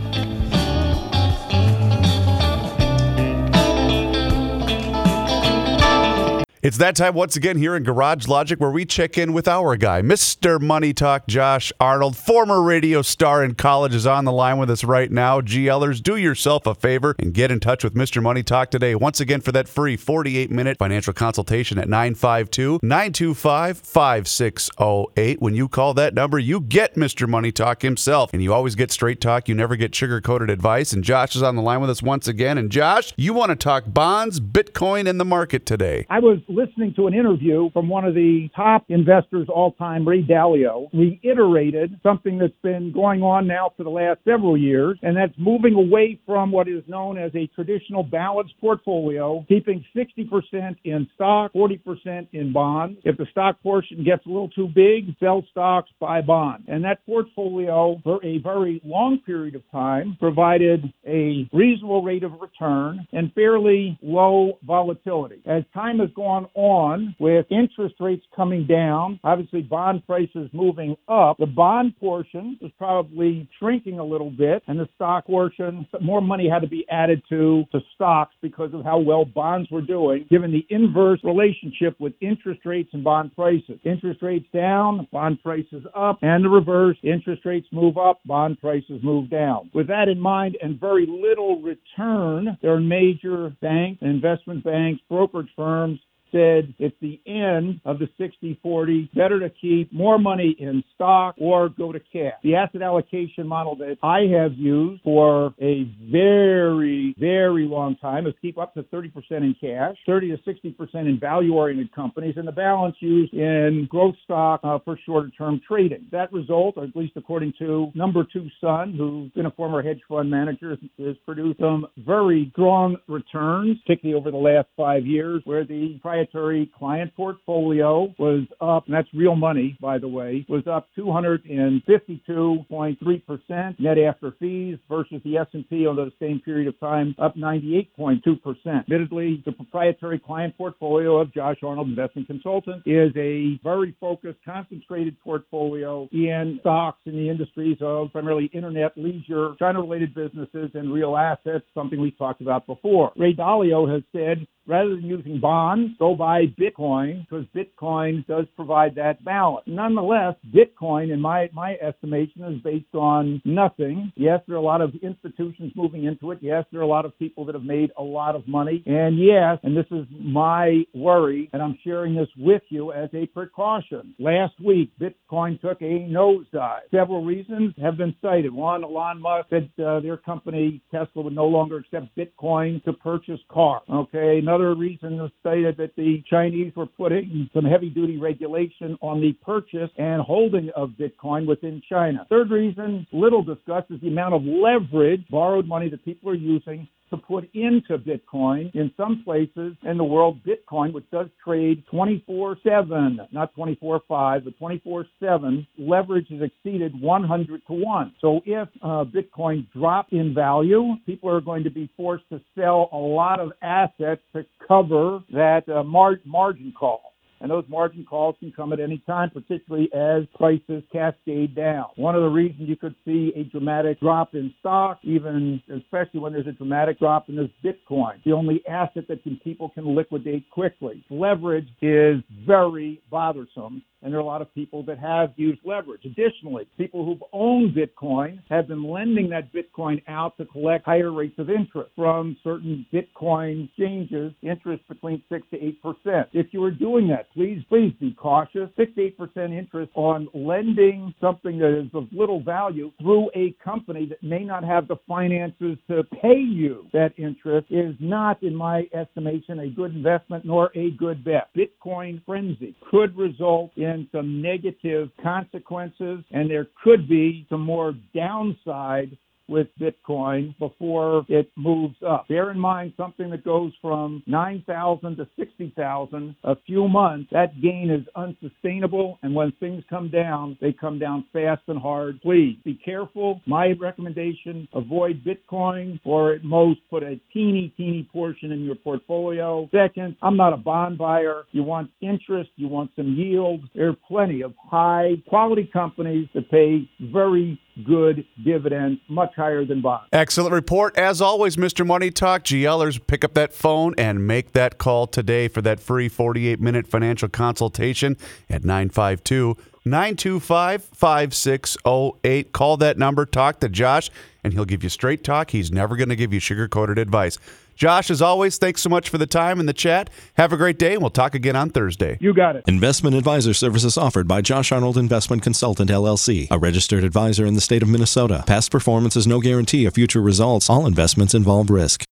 It's that time once again here in Garage Logic where we check in with our guy, Mr. Money Talk Josh Arnold, former radio star in college, is on the line with us right now. GLers, do yourself a favor and get in touch with Mr. Money Talk today. Once again, for that free 48 minute financial consultation at 952 925 5608. When you call that number, you get Mr. Money Talk himself. And you always get straight talk. You never get sugar coated advice. And Josh is on the line with us once again. And Josh, you want to talk bonds, Bitcoin, and the market today. I was listening to an interview from one of the top investors all time, Ray Dalio, reiterated something that's been going on now for the last several years, and that's moving away from what is known as a traditional balanced portfolio, keeping 60% in stock, 40% in bonds. If the stock portion gets a little too big, sell stocks, buy bonds. And that portfolio, for a very long period of time, provided a reasonable rate of return and fairly low volatility. As time has gone on with interest rates coming down, obviously bond prices moving up, the bond portion is probably shrinking a little bit, and the stock portion, more money had to be added to to stocks because of how well bonds were doing, given the inverse relationship with interest rates and bond prices. Interest rates down, bond prices up, and the reverse, interest rates move up, bond prices move down. With that in mind, and very little return, there are major banks, investment banks, brokerage firms said it's the end of the 60-40. Better to keep more money in stock or go to cash. The asset allocation model that I have used for a very, very long time is keep up to 30% in cash, 30 to 60% in value-oriented companies, and the balance used in growth stock uh, for shorter-term trading. That result, at least according to number two son, who's been a former hedge fund manager, has produced some very strong returns, particularly over the last five years, where the proprietary client portfolio was up, and that's real money, by the way, was up 252.3% net after fees versus the S&P over the same period of time, up 98.2%. Admittedly, the proprietary client portfolio of Josh Arnold Investment Consultant is a very focused, concentrated portfolio in stocks in the industries of primarily internet, leisure, China-related businesses, and real assets, something we talked about before. Ray Dalio has said rather than using bonds, go buy Bitcoin because Bitcoin does provide that balance. Nonetheless, Bitcoin, in my, my estimation, is based on nothing. Yes, there are a lot of institutions moving into it. Yes, there are a lot of people that have made a lot of money. And yes, and this is my worry, and I'm sharing this with you as a precaution. Last week, Bitcoin took a nosedive. Several reasons have been cited. One, Elon Musk said uh, their company, Tesla, would no longer accept Bitcoin to purchase cars. Okay, another reason was stated that the Chinese were putting some heavy duty regulation on the purchase and holding of Bitcoin within China. Third reason, little discussed, is the amount of leverage, borrowed money that people are using to put into Bitcoin. In some places in the world, Bitcoin, which does trade 24 7, not 24 5, but 24 7, leverage has exceeded 100 to 1. So if uh, Bitcoin drops in value, people are going to be forced to sell a lot of assets to cover that uh, mar- margin call and those margin calls can come at any time, particularly as prices cascade down. One of the reasons you could see a dramatic drop in stock, even especially when there's a dramatic drop in this Bitcoin, the only asset that can, people can liquidate quickly. Leverage is very bothersome and there are a lot of people that have used leverage. Additionally, people who've owned Bitcoin have been lending that Bitcoin out to collect higher rates of interest from certain Bitcoin exchanges, interest between 6 to 8%. If you are doing that, please, please be cautious. 6 to 8% interest on lending something that is of little value through a company that may not have the finances to pay you that interest is not, in my estimation, a good investment nor a good bet. Bitcoin frenzy could result in in some negative consequences, and there could be some more downside with Bitcoin before it moves up. Bear in mind something that goes from 9,000 to 60,000 a few months, that gain is unsustainable. And when things come down, they come down fast and hard. Please be careful. My recommendation, avoid Bitcoin or at most put a teeny, teeny portion in your portfolio. Second, I'm not a bond buyer. You want interest, you want some yield. There are plenty of high quality companies that pay very good dividends, much higher than bonds. Excellent report. As always, Mr. Money Talk, GLers, pick up that phone and make that call today for that free 48 minute financial consultation at 952 925 5608. Call that number, talk to Josh, and he'll give you straight talk. He's never going to give you sugar coated advice. Josh, as always, thanks so much for the time and the chat. Have a great day, and we'll talk again on Thursday. You got it. Investment advisor services offered by Josh Arnold Investment Consultant LLC, a registered advisor in the state of Minnesota. Past performance is no guarantee of future results. All investments involve risk.